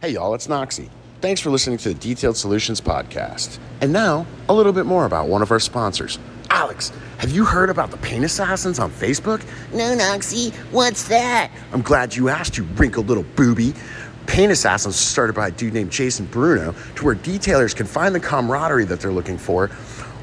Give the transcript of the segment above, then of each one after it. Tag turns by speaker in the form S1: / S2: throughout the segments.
S1: Hey, y'all, it's Noxie. Thanks for listening to the Detailed Solutions Podcast. And now, a little bit more about one of our sponsors. Alex, have you heard about the Paint Assassins on Facebook?
S2: No, Noxie, what's that?
S1: I'm glad you asked, you wrinkled little booby. Paint Assassins was started by a dude named Jason Bruno to where detailers can find the camaraderie that they're looking for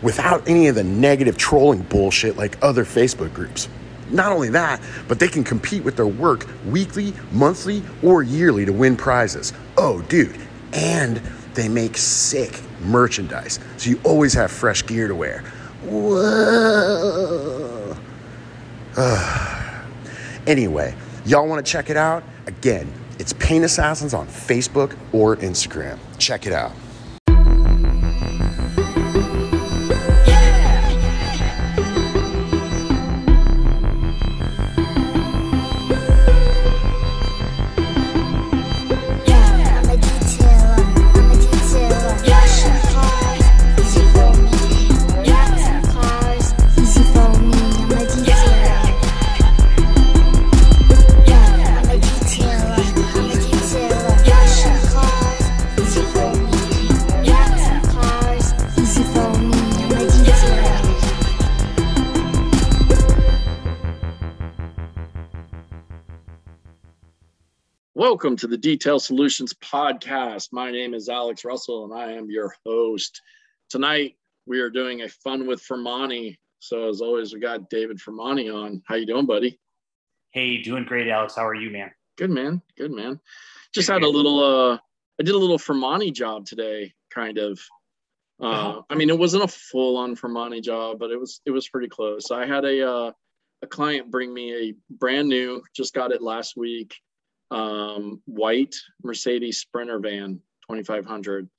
S1: without any of the negative trolling bullshit like other Facebook groups. Not only that, but they can compete with their work weekly, monthly, or yearly to win prizes. Oh, dude, and they make sick merchandise, so you always have fresh gear to wear. Whoa. anyway, y'all want to check it out? Again, it's Paint Assassins on Facebook or Instagram. Check it out.
S3: Welcome to the Detail Solutions Podcast. My name is Alex Russell and I am your host. Tonight we are doing a fun with Fermani. So as always, we got David Fermani on. How you doing, buddy?
S4: Hey, doing great, Alex. How are you, man?
S3: Good man. Good man. Just had a little uh I did a little Fermani job today, kind of. Uh,
S4: Uh-huh.
S3: I mean, it wasn't a full-on Fermani job, but it was it was pretty close. I had a uh, a client bring me a brand new, just got it last week, um, white Mercedes Sprinter van, 2500.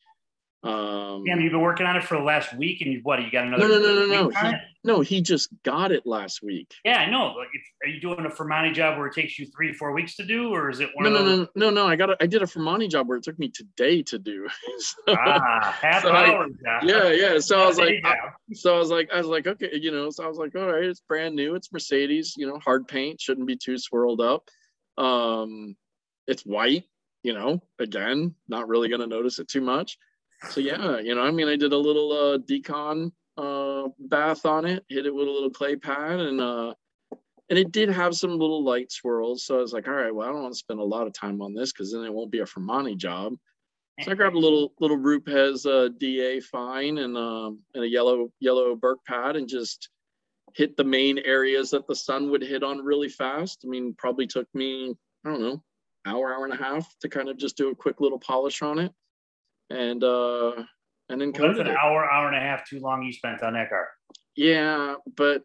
S3: Um,
S4: Damn, you've been working on it for the last week, and you what? You got another?
S3: no, no, no, no, no. He, no, he just got it last week.
S4: Yeah, I know. Like, are you doing a Fermani job where it takes you three, four weeks to do, or is it one
S3: No,
S4: of
S3: no, no, no, no. I got a, I did a Fermani job where it took me today to do. So-
S4: Ah, half
S3: So I-
S4: hour job.
S3: yeah, yeah. So I was like, I- so I was like, I was like, okay, you know, so I was like, all right, it's brand new, it's Mercedes, you know, hard paint, shouldn't be too swirled up. Um, it's white, you know, again, not really gonna notice it too much. So yeah, you know, I mean, I did a little uh decon uh bath on it, hit it with a little clay pad, and uh and it did have some little light swirls. So I was like, all right, well, I don't want to spend a lot of time on this because then it won't be a Fermani job. So I grabbed a little little Rupes uh, DA fine and um, and a yellow yellow Burke pad and just hit the main areas that the sun would hit on really fast. I mean, probably took me I don't know hour hour and a half to kind of just do a quick little polish on it, and uh, and then
S4: Well, that's an
S3: it.
S4: hour, hour and a half too long you spent on that car.
S3: Yeah, but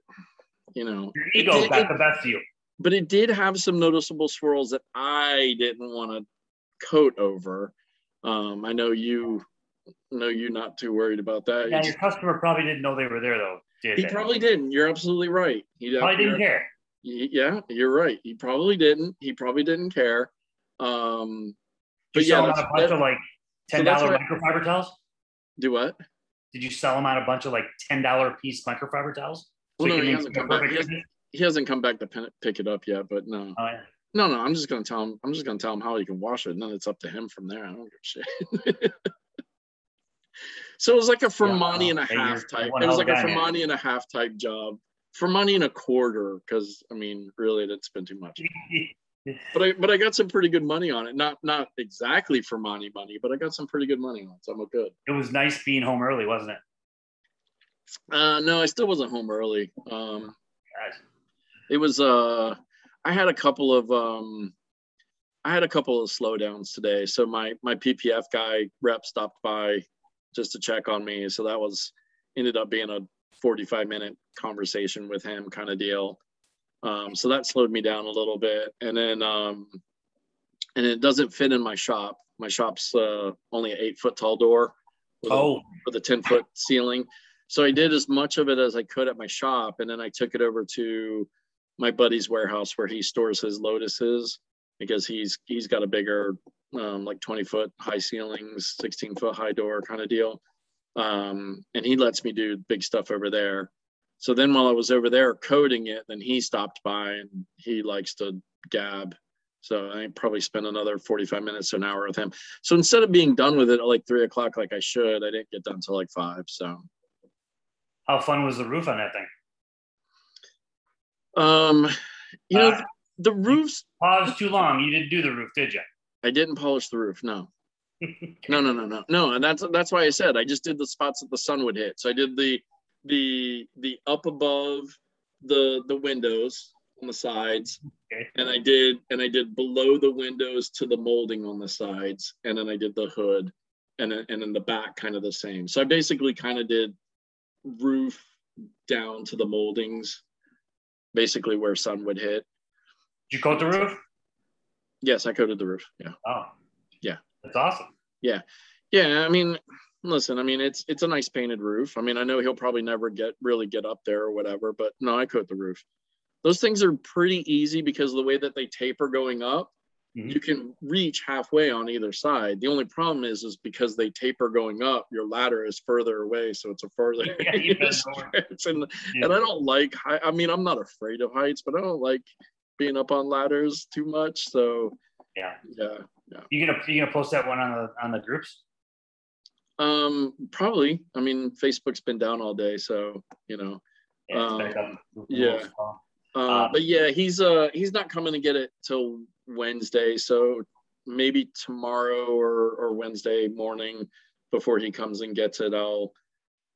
S3: you know,
S4: Your ego
S3: did-
S4: got
S3: it-
S4: the best of you.
S3: but it did have some noticeable swirls that I didn't want to coat over. Um, I know you know you're not too worried about that. You
S4: Yeah,
S3: just-
S4: your customer probably didn't know they were there though. Did
S3: He probably didn't. You're absolutely right. He
S4: Probably didn't care.
S3: Yeah, you're right. He probably didn't. He probably didn't care. Um, but
S4: you sell
S3: yeah,
S4: a bunch
S3: that-
S4: of like ten dollar
S3: what-
S4: microfiber towels?
S3: do what?
S4: Did you sell him on a bunch of like ten dollar piece microfiber towels?
S3: Well, no, he hasn't come back. He hasn't, he hasn't come back to pick it up yet. But no,
S4: Oh, yeah.
S3: no, no. I'm just gonna tell him. I'm just gonna tell him how he can wash it, and then it's up to him from there. I don't give a shit. so it was like a Fermani and a half type. It was like a
S4: man.
S3: Fermani and a half type job. For money and a quarter, because I mean, really, that's been too much. But I but I got some pretty good money on it. Not not exactly for money money, but I got some pretty good money on it, so I'm good.
S4: it was nice being home early, wasn't it?
S3: Uh no, I still wasn't home early. Um it was uh I had a couple of um I had a couple of slowdowns today. So my my PPF guy rep stopped by just to check on me. So that was ended up being a 45 minute conversation with him kind of deal. Um, so that slowed me down a little bit. And then um and it doesn't fit in my shop. My shop's uh only an eight foot tall door with, a,
S4: Oh,
S3: with a 10 foot ceiling. So I did as much of it as I could at my shop, and then I took it over to my buddy's warehouse where he stores his lotuses because he's he's got a bigger um, like 20 foot high ceilings 16 foot high door kind of deal um, and he lets me do big stuff over there so then while i was over there coding it then he stopped by and he likes to gab So I probably spent another 45 minutes an hour with him. So instead of being done with it at like three o'clock like I should, I didn't get done till like five. So
S4: How fun was the roof on that thing?
S3: um you know
S4: Uh,
S3: the roofs
S4: Paused too long. You didn't do the roof, did you?
S3: I didn't polish the roof, no. No, no, no, no, no. And that's that's why I said I just did the spots that the sun would hit. So I did the the the up above the the windows on the sides,
S4: Okay.
S3: and I did and I did below the windows to the molding on the sides, and then I did the hood, and then and in the back kind of the same. So I basically kind of did roof down to the moldings, basically where sun would hit.
S4: Did you coat the roof?
S3: Yes, I coated the roof. Yeah.
S4: Oh.
S3: Yeah.
S4: That's awesome.
S3: Yeah, Yeah. I mean, listen, I mean, it's it's a nice painted roof. I mean, I know he'll probably never get really get up there or whatever, but no, I coat the roof. Those things are pretty easy because of the way that they taper going up,
S4: Mhm.
S3: you can reach halfway on either side. The only problem is, is because they taper going up, your ladder is further away, so it's a further
S4: Yeah, you bend over.
S3: stretch. and
S4: Yeah.
S3: and I don't like. high, I mean, I'm not afraid of heights, but I don't like being up on ladders too much. So
S4: Yeah.
S3: yeah. yeah.
S4: You gonna you gonna post that one on the on the groups?
S3: Um, probably. I mean, Facebook's been down all day, so you know.
S4: Yeah,
S3: Um, yeah. Uh,
S4: Um,
S3: but yeah, he's uh he's not coming to get it till Wednesday, so maybe tomorrow or or Wednesday morning before he comes and gets it. I'll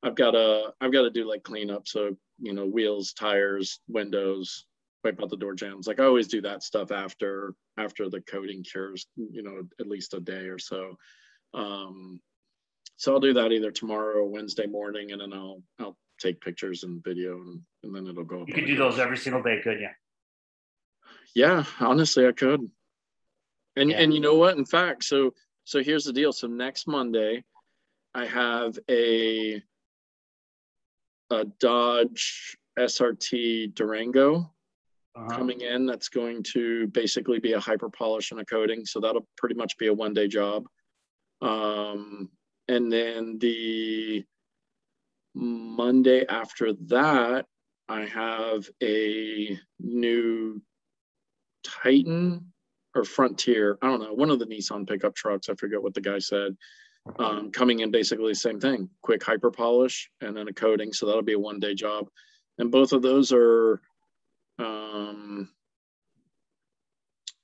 S3: I've got to I've got to do like cleanup, so you know wheels, tires, windows, wipe out the door jambs. Like I always do that stuff after after the coating cures, you know, at least a day or so. Um, so I'll do that either tomorrow or Wednesday morning, and then I'll I'll take pictures and video, and, and then it'll go.
S4: You could do those every single day, couldn't you?
S3: Yeah, honestly, I could. And
S4: Yeah.
S3: and you know what? In fact, so so here's the deal. So next Monday, I have a a Dodge SRT Durango
S4: Uh-huh.
S3: coming in. That's going to basically be a hyper polish and a coating. So that'll pretty much be a one day job. Um, and then the Monday after that, I have a new Titan or Frontier. I don't know, one of the Nissan pickup trucks. I forget what the guy said. Um, coming in basically the same thing quick hyper polish and then a coating. So that'll be a one day job. And both of those are um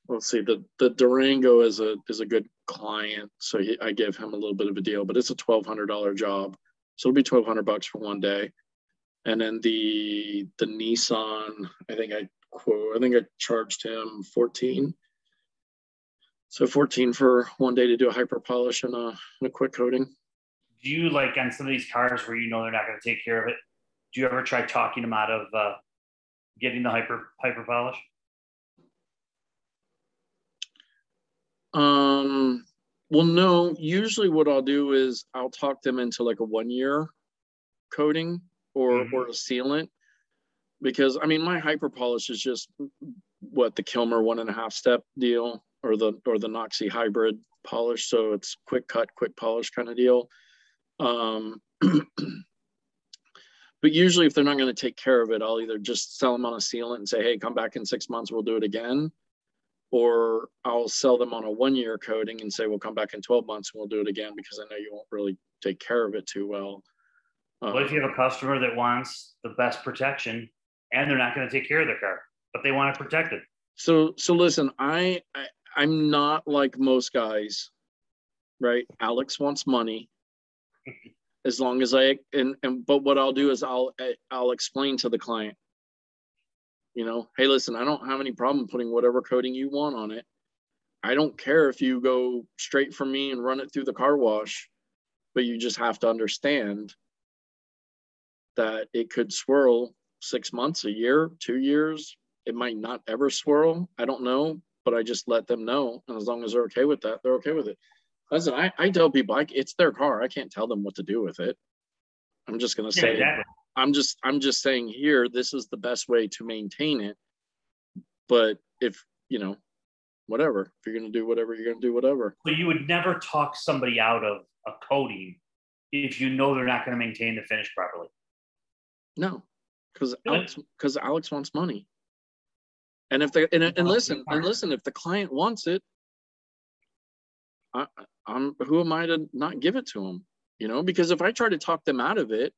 S3: let's see the the durango is a is a good client so he, i give him a little bit of a deal but it's a $1200 job so it'll be 1200 bucks for one day and then the the nissan i think i quote i think i charged him 14 so 14 for one day to do a hyper polish and a, and a quick coating
S4: Do you like on some of these cars where you know they're not going to take care of it? Do you ever try talking them out of uh, getting the hyper hyper polish?
S3: Um, well, no, usually what I'll do is I'll talk them into like a one year coating or
S4: Mhm.
S3: or a sealant because I mean my hyper polish is just what the Kilmer one and a half step deal or the or the Noxie hybrid polish. So it's quick cut, quick polish kind of deal. Um but usually if they're not going to take care of it, I'll either just sell them on a sealant and say, hey, come back in six months, we'll do it again or I'll sell them on a one year coating and say, we'll come back in 12 months and we'll do it again because I know you won't really take care of it too well.
S4: What if you have
S3: Um,
S4: a customer that wants the best protection and they're not going to take care of their car, but they want to protect it protected?
S3: so, so listen, I, I, I'm not like most guys, right? Alex wants money as long as I, and, and, but what I'll do is I'll, I'll explain to the client, you know, hey, listen, I don't have any problem putting whatever coating you want on it. I don't care if you go straight from me and run it through the car wash, but you just have to understand that it could swirl six months, a year, two years. It might not ever swirl. I don't know, but I just let them know. And as long as they're okay with that, they're okay with it. Listen, I, I tell people I, it's their car. I can't tell them what to do with it. I'm just gonna
S4: Yeah,
S3: say
S4: exactly.
S3: I'm just I'm just saying here this is the best way to maintain it. But if you know, whatever, if you're gonna do whatever, you're gonna do whatever.
S4: So you would never talk somebody out of a coating if you know they're not going to maintain the finish properly.
S3: No, because
S4: Really?
S3: Alex because Alex wants money. And if they and, and listen and listen, if the client wants it, I, I'm who am I to not give it to them? You know, because if I try to talk them out of it,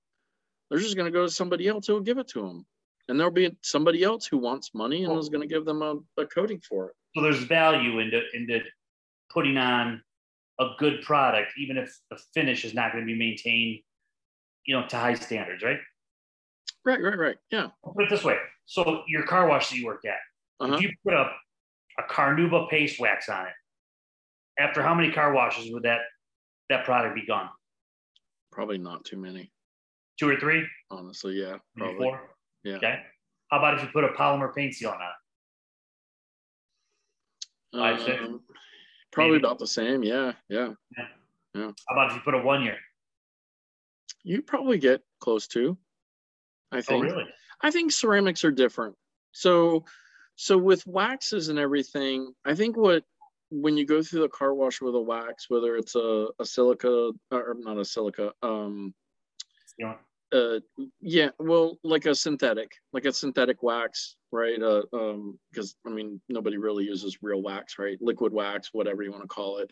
S3: they're just going to go to somebody else who will give it to them, and there'll be somebody else who wants money and
S4: Well-
S3: is going to give them a, a coating for it.
S4: So there's value into into putting on a good product, even if the finish is not going to be maintained, you know, to high standards, right?
S3: Right, right, right. Yeah.
S4: I'll put it this way. So your car wash that you work at,
S3: Uh-huh.
S4: if you put a, a Carnauba paste wax on it, after how many car washes would that that product be gone?
S3: Probably not too many,
S4: Two or three?
S3: honestly. Yeah,
S4: Maybe four?
S3: Yeah.
S4: Okay. How about if you put a polymer paint sealant on it? Five, six?
S3: Um, probably
S4: Maybe.
S3: about the same. Yeah, yeah. yeah.
S4: How about if you put a one year?
S3: You probably get close to. I think.
S4: Oh, really?
S3: I think ceramics are different. So, so with waxes and everything, I think what when you go through the car wash with a wax, whether it's a, a silica or not a silica, um,
S4: know,
S3: uh, yeah, well, like a synthetic, like a synthetic wax, right? Uh, um, because I mean, nobody really uses real wax, right? Liquid wax, whatever you want to call it,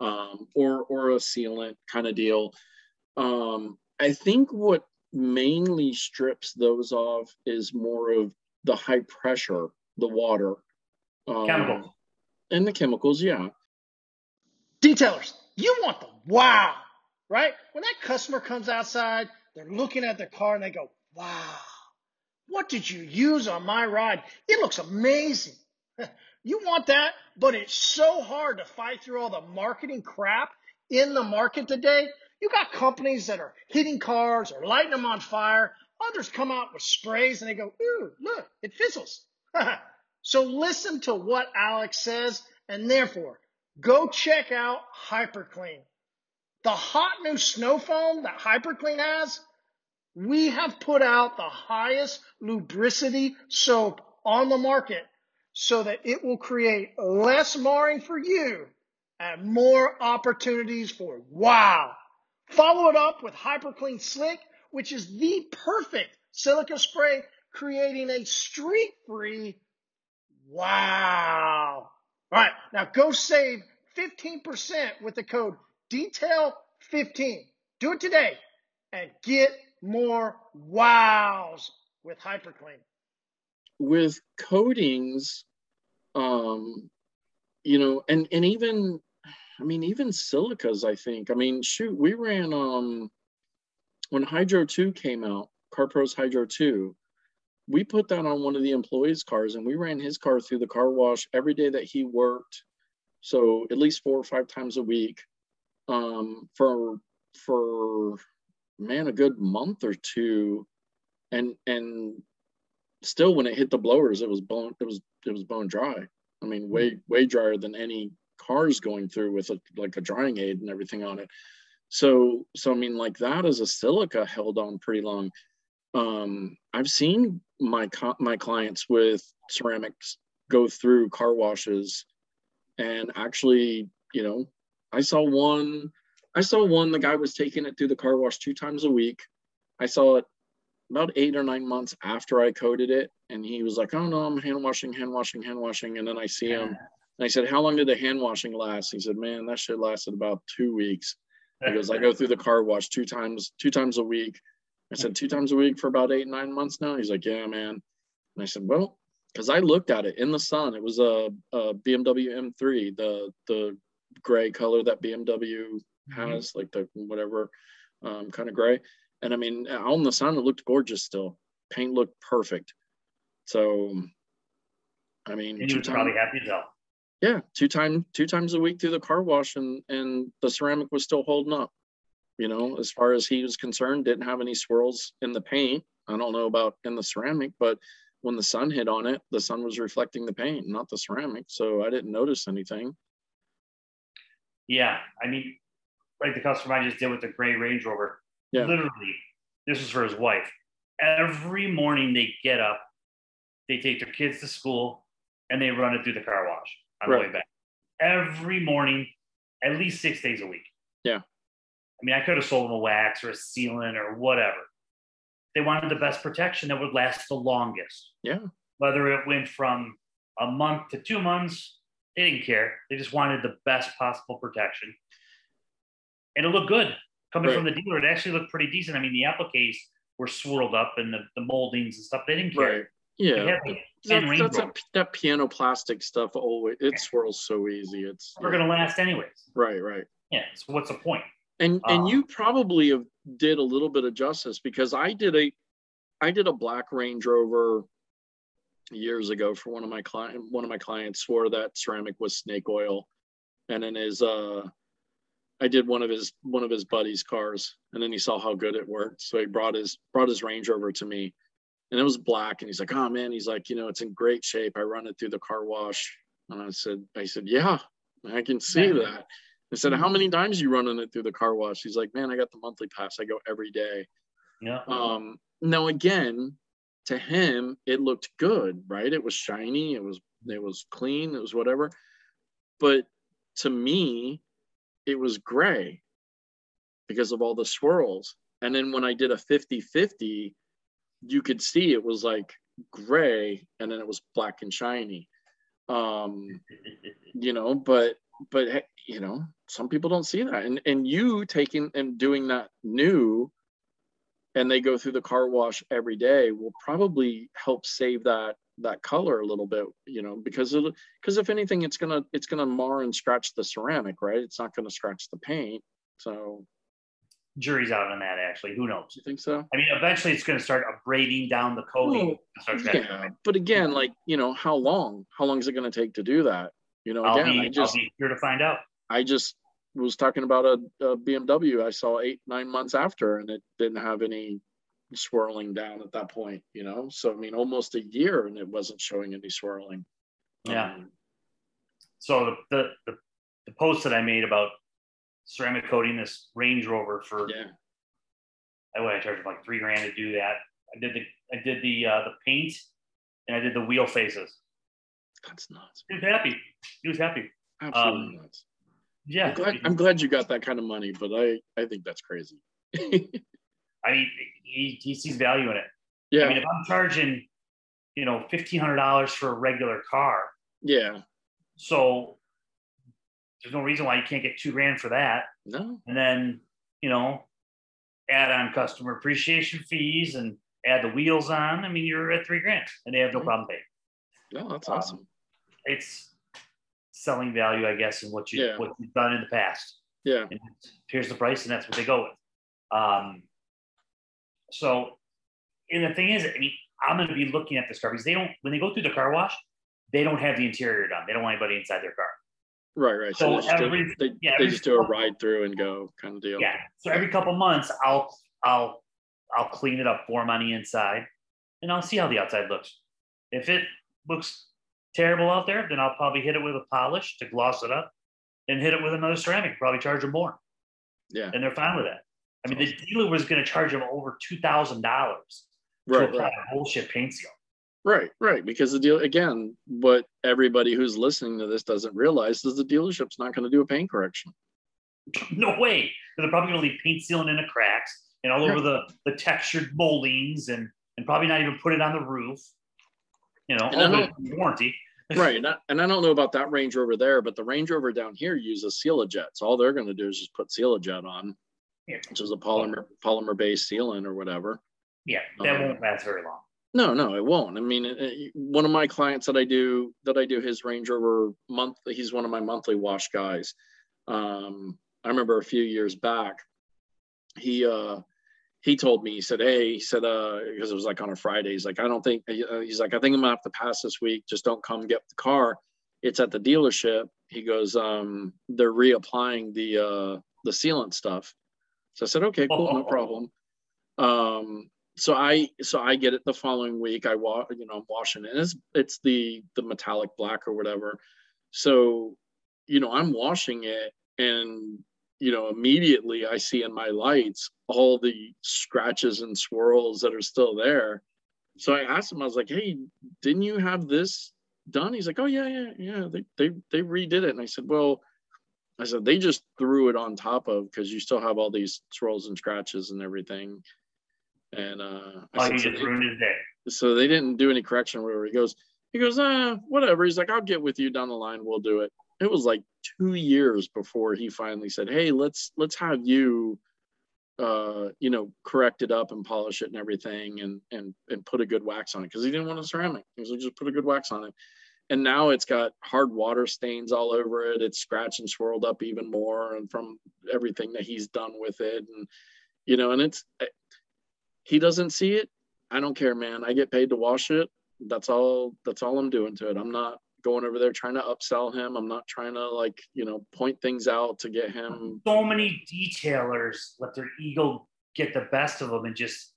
S3: um, or or a sealant kind of deal. Um, I think what mainly strips those off is more of the high pressure, the water, um,
S4: Chemicals.
S3: And the chemicals. Yeah,
S5: Detailers, you want the wow, right? When that customer comes outside, they're looking at their car and they go, wow, what did you use on my ride? It looks amazing. You want that, but it's so hard to fight through all the marketing crap in the market today. You got companies that are hitting cars or lighting them on fire. Others come out with sprays and they go, ooh, look, it fizzles. so listen to what Alex says and therefore go check out HyperClean. The hot new snow foam that HyperClean has, we have put out the highest lubricity soap on the market so that it will create less marring for you and more opportunities for wow. Follow it up with HyperClean Slick, which is the perfect silica spray, creating a streak-free wow. All right, now go save 15% with the code DETAIL15. Do it today and get more wows with HyperClean.
S3: with coatings, um, you know, and and even, I mean, even silicas. I think. I mean, shoot, we ran um when Hydro Two came out, CarPro's Hydro Two. We put that on one of the employees' cars, and we ran his car through the car wash every day that he worked. So at least four or five times a week, um, for for man a good month or two, and and still when it hit the blowers it was bone it was it was bone dry. I mean way way drier than any cars going through with a, like a drying aid and everything on it. So so i mean like that as a silica held on pretty long um i've seen my co- my clients with ceramics go through car washes and actually you know i saw one i saw one the guy was taking it through the car wash two times a week i saw it about eight or nine months after I coated it. And he was like, Oh no, I'm hand washing, hand washing, hand washing. And then I see him and I said, How long did the hand washing last? He said, Man, that shit lasted about two weeks. He goes, I go through the car wash two times, two times a week. I said, Two times a week for about eight, nine months now. He's like, Yeah, man. And I said, Well, because I looked at it in the sun. It was a, a BMW M3, the the gray color that BMW has, like the whatever um, kind of gray. And I mean, out in the sun, it looked gorgeous still. Paint looked perfect. So, I mean,
S4: And you
S3: two
S4: was probably happy as hell.
S3: yeah, two time, two times a week through the car wash, and and the ceramic was still holding up. You know, as far as he was concerned, didn't have any swirls in the paint. I don't know about in the ceramic, but when the sun hit on it, the sun was reflecting the paint, not the ceramic. So I didn't notice anything.
S4: Yeah, I mean, like the customer I just did with the gray Range Rover.
S3: Yeah.
S4: Literally, this is for his wife. Every morning they get up, they take their kids to school, and they run it through the car wash on the way back. Every morning, at least six days a week.
S3: Yeah.
S4: I mean, I could have sold them a wax or a sealant or whatever. They wanted the best protection that would last the longest.
S3: Yeah.
S4: Whether it went from a month to two months, they didn't care. They just wanted the best possible protection. And it looked good. Coming
S3: Right.
S4: from the dealer, it actually looked pretty decent. I mean, the appliques were swirled up and the, the moldings and stuff, they didn't care.
S3: Right. Yeah.
S4: They had the
S3: That, that's
S4: Rover.
S3: that, that piano plastic stuff always it swirls so easy. It's
S4: We're gonna last anyways.
S3: right, right.
S4: Yeah. So what's the point?
S3: And and
S4: Um,
S3: you probably have did a little bit of justice because I did a I did a black Range Rover years ago for one of my client one of my clients swore that ceramic was snake oil. And then his uh I did one of his one of his buddy's cars and then he saw how good it worked. So he brought his brought his Range Rover to me and it was black and he's like, Oh man, he's like, you know, it's in great shape. I run it through the car wash. And I said, I said, Yeah, I can see that. I said, How many times you running it through the car wash? He's like, Man, I got the monthly pass. I go every day.
S4: Yeah.
S3: Um, now again, to him, it looked good, right? It was shiny, it was it was clean, it was whatever. But to me, it was gray because of all the swirls. And then when I did a 50-50, you could see it was like gray and then it was black and shiny. Um, you know, but but you know, some people don't see that. And and you taking and doing that new and they go through the car wash every day will probably help save that that color a little bit you know because it because if anything it's gonna it's gonna mar and scratch the ceramic right it's not gonna scratch the paint so
S4: Jury's out on that. Actually, who knows?
S3: you think so
S4: I mean, eventually it's going to start abrading down the coating.
S3: Well,
S4: and start scratching
S3: yeah but again like you know how long how long is it gonna take to do that you know
S4: I'll,
S3: again
S4: be,
S3: i just
S4: I'll be here to find out.
S3: i just was talking about a, a bmw i saw eight nine months after and it didn't have any swirling down at that point you know so i mean almost a year and it wasn't showing any swirling
S4: Yeah.
S3: Um,
S4: So the, the the the post that I made about ceramic coating this Range Rover for
S3: yeah
S4: I would I charged like three grand to do that. I did the I did the uh, the paint and I did the wheel faces.
S3: that's nuts
S4: He was happy. He was happy.
S3: absolutely
S4: Um,
S3: nuts
S4: Yeah.
S3: I'm glad, I'm glad you got that kind of money but i i think that's crazy.
S4: I mean, he, he sees value in it.
S3: yeah.
S4: I mean, if I'm charging, you know, fifteen hundred dollars for a regular car,
S3: yeah.
S4: so there's no reason why you can't get two grand for that.
S3: no.
S4: And then you know add on customer appreciation fees and add the wheels on i mean you're at three grand and they have no problem paying.
S3: No that's
S4: Um,
S3: awesome.
S4: it's selling value i guess in what you
S3: Yeah.
S4: what you've done in the past.
S3: Yeah.
S4: And here's the price and that's what they go with. Um so and the thing is i mean i'm going to be looking at this car because they don't when they go through the car wash they don't have the interior done. They don't want anybody inside their car.
S3: Right right.
S4: So
S3: so, they, just do,
S4: every-
S3: they,
S4: yeah,
S3: they just do a ride through and go kind of deal.
S4: Yeah. So every couple months, I'll I'll I'll clean it up for them on the inside, and I'll see how the outside looks. If it looks terrible out there, then I'll probably hit it with a polish to gloss it up, and hit it with another ceramic. Probably charge them more,
S3: yeah
S4: and they're fine with that. I mean, the dealer was going to charge them over two thousand dollars to apply
S3: right
S4: a bullshit paint seal.
S3: Right, right. Because the deal again, what everybody who's listening to this doesn't realize is the dealership's not going to do a paint correction.
S4: No way. They're probably going to leave paint sealing in the cracks and all over the the textured moldings, and and probably not even put it on the roof. You know,
S3: And I
S4: all
S3: know-
S4: warranty.
S3: right. And I, and I don't know about that Range Rover there, but the Range Rover down here uses Sealajet. So all they're going to do is just put Sealajet on,
S4: Yeah.
S3: which is a polymer polymer based sealant or whatever.
S4: Yeah, that
S3: Um,
S4: won't last very long.
S3: No, no, it won't. I mean, it, it- one of my clients that I do that I do his Range Rover month. He's one of my monthly wash guys. Um, I remember a few years back, he uh, he told me he said, "Hey," he said, uh, because it was like on a Friday. He's like, "I don't think." uh, He's like, "I think I'm gonna have to pass this week. Just don't come get the car. It's at the dealership." He goes, um, "They're reapplying the uh, the sealant stuff." So I said, "Okay, cool, no problem." Um, so I so I get it the following week. I wa you know I'm washing it. And it's it's the the metallic black or whatever. So you know I'm washing it and you know immediately I see in my lights all the scratches and swirls that are still there. So I asked him. I was like, "Hey, didn't you have this done?" He's like, "Oh yeah, yeah, yeah. They they they redid it." And I said, "Well." I said they just threw it on top of because you still have all these swirls and scratches and everything. And uh, I
S4: Oh,
S3: said, "So
S4: just
S3: they-
S4: ruined his day.
S3: so they didn't do any correction or whatever. He goes, He goes, ah, whatever. He's like, I'll get with you down the line. We'll do it. It was like two years before he finally said, Hey, let's let's have you uh you know correct it up and polish it and everything and and and put a good wax on it. Because he didn't want a ceramic. He was like just put a good wax on it. And now it's got hard water stains all over it. It's scratched and swirled up even more and from everything that he's done with it and you know and it's eh, he doesn't see it. I don't care man. I get paid to wash it. That's all that's all i'm doing to it. I'm not going over there trying to upsell him. I'm not trying to like you know point things out to get him.
S4: So many detailers let their ego get the best of them and just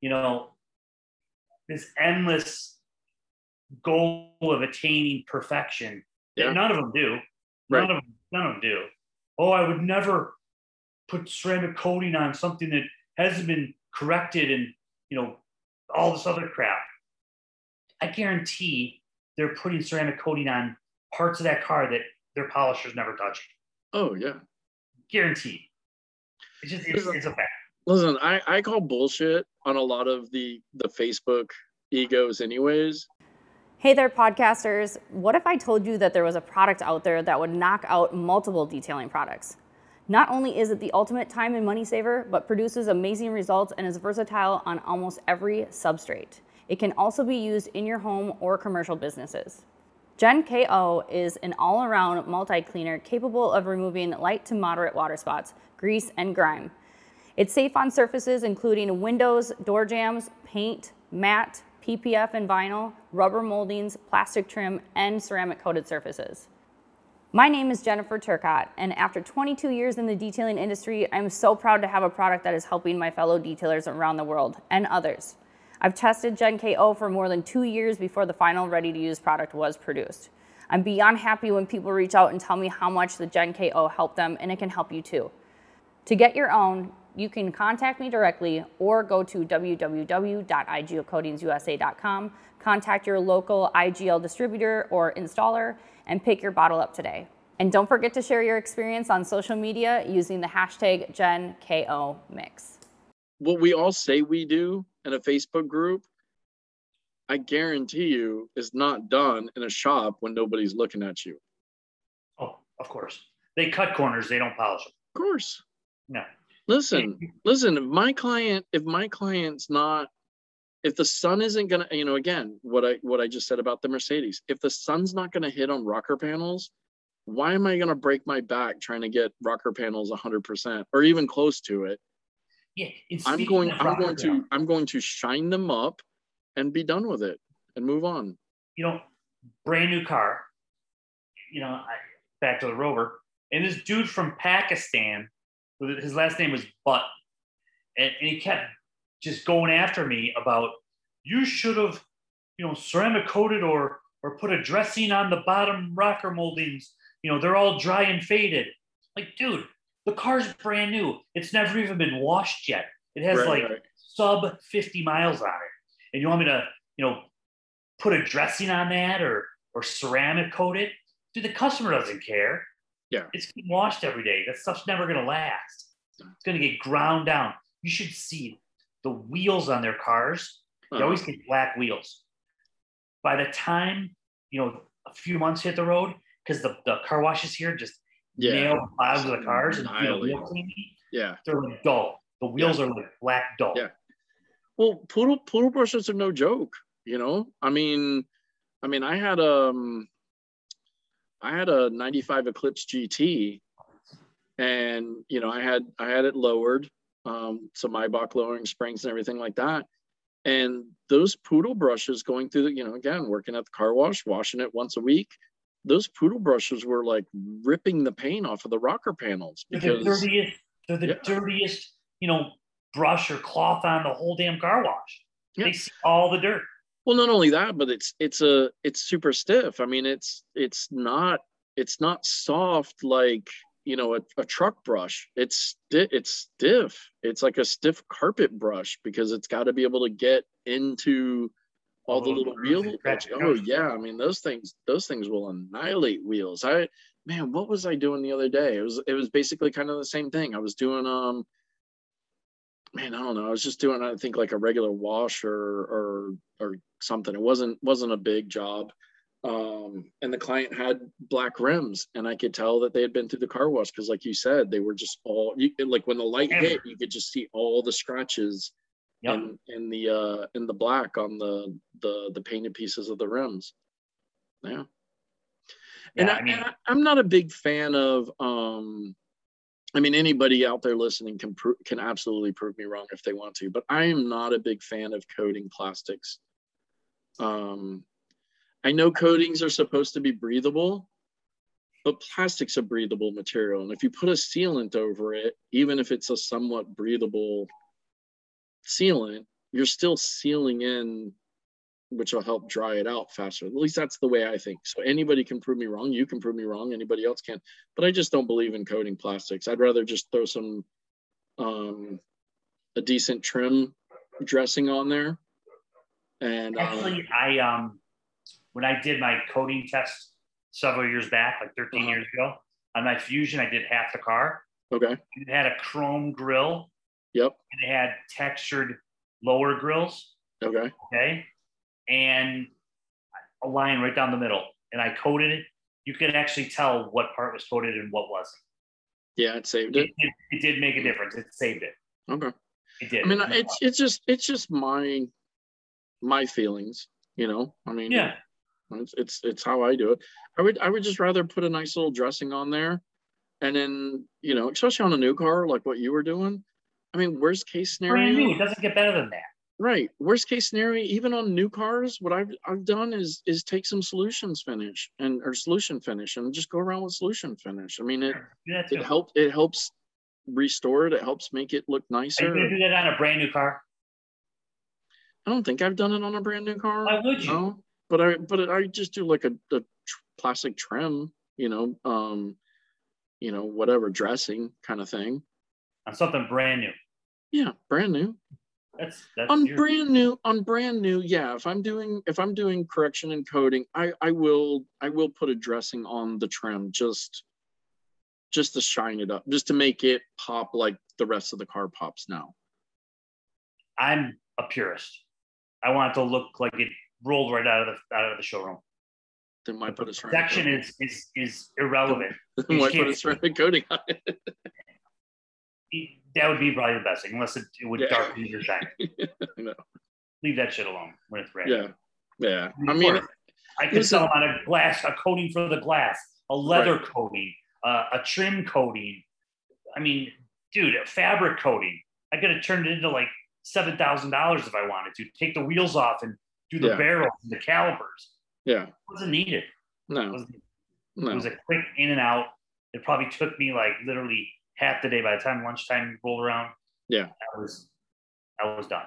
S4: you know this endless goal of attaining perfection.
S3: Yeah.
S4: none of them do.
S3: Right.
S4: none of them none of them do. Oh i would never put ceramic coating on something that hasn't been corrected and you know all this other crap. I guarantee they're putting ceramic coating on parts of that car that their polishers never touch
S3: oh yeah
S4: guaranteed. It's just it's, it's a fact.
S3: Listen, I, I call bullshit on a lot of the the Facebook egos anyways.
S6: Hey there, podcasters. What if I told you that there was a product out there that would knock out multiple detailing products? Not only is it the ultimate time and money saver, but produces amazing results and is versatile on almost every substrate. It can also be used in your home or commercial businesses. Gen KO is an all around multi cleaner capable of removing light to moderate water spots, grease, and grime. It's safe on surfaces including windows, door jambs, paint, matte, PPF and vinyl, rubber moldings, plastic trim, and ceramic coated surfaces. My name is Jennifer Turcott, and after 22 years in the detailing industry, I'm so proud to have a product that is helping my fellow detailers around the world and others. I've tested Gen KO for more than two years before the final ready to use product was produced. I'm beyond happy when people reach out and tell me how much the Gen KO helped them, and it can help you too. To get your own, you can contact me directly or go to www.iglcoatingsusa.com, contact your local IGL distributor or installer, and pick your bottle up today. And don't forget to share your experience on social media using the hashtag GenKOMix.
S3: What we all say we do in a Facebook group, I guarantee you is not done in a shop when nobody's looking at you.
S4: Oh, of course. They cut corners, they don't polish them.
S3: Of course.
S4: No.
S3: Listen, listen, if my client, if my client's not if the sun isn't gonna, you know, again, what I what I just said about the Mercedes, if the sun's not gonna hit on rocker panels, why am I gonna break my back trying to get rocker panels 100% or even close to it?
S4: Yeah,
S3: I'm going, I'm going to, I'm going to shine them up and be done with it and move on.
S4: you know, brand new car. You know, I, back to the Rover, and this dude from Pakistan, his last name was Butt, and, and he kept just going after me about you should have, you know, ceramic coated or or put a dressing on the bottom rocker moldings. You know, they're all dry and faded. Like, dude, the car's brand new. It's never even been washed yet. It has
S3: Right,
S4: like
S3: right.
S4: sub 50 miles on it. And you want me to, you know, put a dressing on that or or ceramic coat it? Dude, the customer doesn't care.
S3: Yeah.
S4: It's getting washed every day. That stuff's never gonna last. It's gonna get ground down. You should see the wheels on their cars. They
S3: Uh,
S4: always get black wheels. By the time, you know, a few months hit the road, because the, the car washes here just
S3: yeah,
S4: nail the clouds of the cars and do the
S3: Annihilate.
S4: wheel cleaning,
S3: yeah.
S4: they're like dull. The wheels are like black dull.
S3: Yeah. Well, poodle poodle brushes are no joke. You know, I mean, I mean, I had um, I had a '95 Eclipse GT, and you know, I had I had it lowered, um, some Eibach lowering springs and everything like that. And those poodle brushes going through the, you know, again, working at the car wash, washing it once a week, those poodle brushes were like ripping the paint off of the rocker panels because
S4: They're the dirtiest, they're the
S3: Yeah.
S4: dirtiest, you know, brush or cloth on the whole damn car wash.
S3: Yeah.
S4: They see all the dirt.
S3: Well, not only that, but it's it's a it's super stiff. I mean, it's it's not it's not soft like you know a, a truck brush. It's sti- it's stiff. It's like a stiff carpet brush because it's got to be able to get into all
S4: All
S3: the little wheel. Oh yeah, I mean those things those things will annihilate wheels. I man, what was I doing the other day? It was it was basically kind of the same thing. I was doing um man, I don't know. I was just doing, I think, like a regular wash or or or something. It wasn't wasn't a big job. Um, and the client had black rims, and I could tell that they had been through the car wash because, like you said, they were just all you, like when the light hit, you could just see all the scratches
S4: Yep.
S3: in in the uh in the black on the the the painted pieces of the rims. Yeah. And,
S4: Yeah,
S3: I,
S4: I mean-
S3: and I, I'm not a big fan of um I mean anybody out there listening can pro- can absolutely prove me wrong if they want to, but I am not a big fan of coating plastics. Um I know coatings are supposed to be breathable, but plastic's a breathable material and if you put a sealant over it, even if it's a somewhat breathable sealant, you're still sealing in which will help dry it out faster. At least that's the way I think. So anybody can prove me wrong. You can prove me wrong. Anybody else can. But I just don't believe in coating plastics. I'd rather just throw some um, a decent trim dressing on there. And uh,
S4: Actually, I um when I did my coating test several years back, like 13
S3: Uh-huh.
S4: years ago, on my Fusion, I did half the car.
S3: okay.
S4: It had a chrome grill
S3: Yep.
S4: and it had textured lower grills.
S3: Okay.
S4: Okay. And a line right down the middle. And I coated it. You can actually tell what part was coated and what wasn't.
S3: Yeah, it saved
S4: It,
S3: it.
S4: it, it did make a difference. It saved it.
S3: Okay.
S4: It did.
S3: I mean, it's it's just it's just my my feelings. You know. I mean.
S4: yeah.
S3: It's, it's it's how I do it. I would I would just rather put a nice little dressing on there, and then you know, especially on a new car like what you were doing. I mean, worst case scenario,
S4: It doesn't get better than that.
S3: right? Worst case scenario, even on new cars, what I've I've done is is take some solutions finish and or solution finish and just go around with solution finish. I mean, it
S4: Do too.
S3: it helps it helps restore it. It helps make it look
S4: Are you
S3: nicer.
S4: gonna do that on a brand new car?
S3: I don't think I've done it on a brand new car.
S4: Why would you?
S3: No, but I but I just do like a, a tr- plastic trim, you know, um, you know, whatever dressing kind of thing.
S4: On something brand new.
S3: Yeah, brand new.
S4: That's that's
S3: On
S4: your-
S3: brand new, on brand new, yeah. If I'm doing if I'm doing correction and coding I I will I will put a dressing on the trim just just to shine it up, just to make it pop like the rest of the car pops now.
S4: I'm a purist. I want it to look like it rolled right out of the out of the showroom.
S3: Then why put a ceramic coating?
S4: is is is irrelevant.
S3: Then why put a ceramic coating on it?
S4: That would be probably the best thing, unless it, it would
S3: Yeah.
S4: darken your shine.
S3: No.
S4: Leave that shit alone when it's red.
S3: Yeah, yeah. I mean,
S4: I could
S3: sell
S4: sell on a glass, a coating for the glass, a leather coating, uh, a trim coating. I mean, dude, a fabric coating. I could have turned it into like seven thousand dollars if I wanted to. Take the wheels off and do the
S3: Yeah.
S4: barrels and the calipers.
S3: yeah.
S4: It wasn't needed. It
S3: No,
S4: it
S3: no.
S4: was a quick in and out. It probably took me like literally half the day. By the time lunchtime rolled around,
S3: Yeah.
S4: I was, I was done.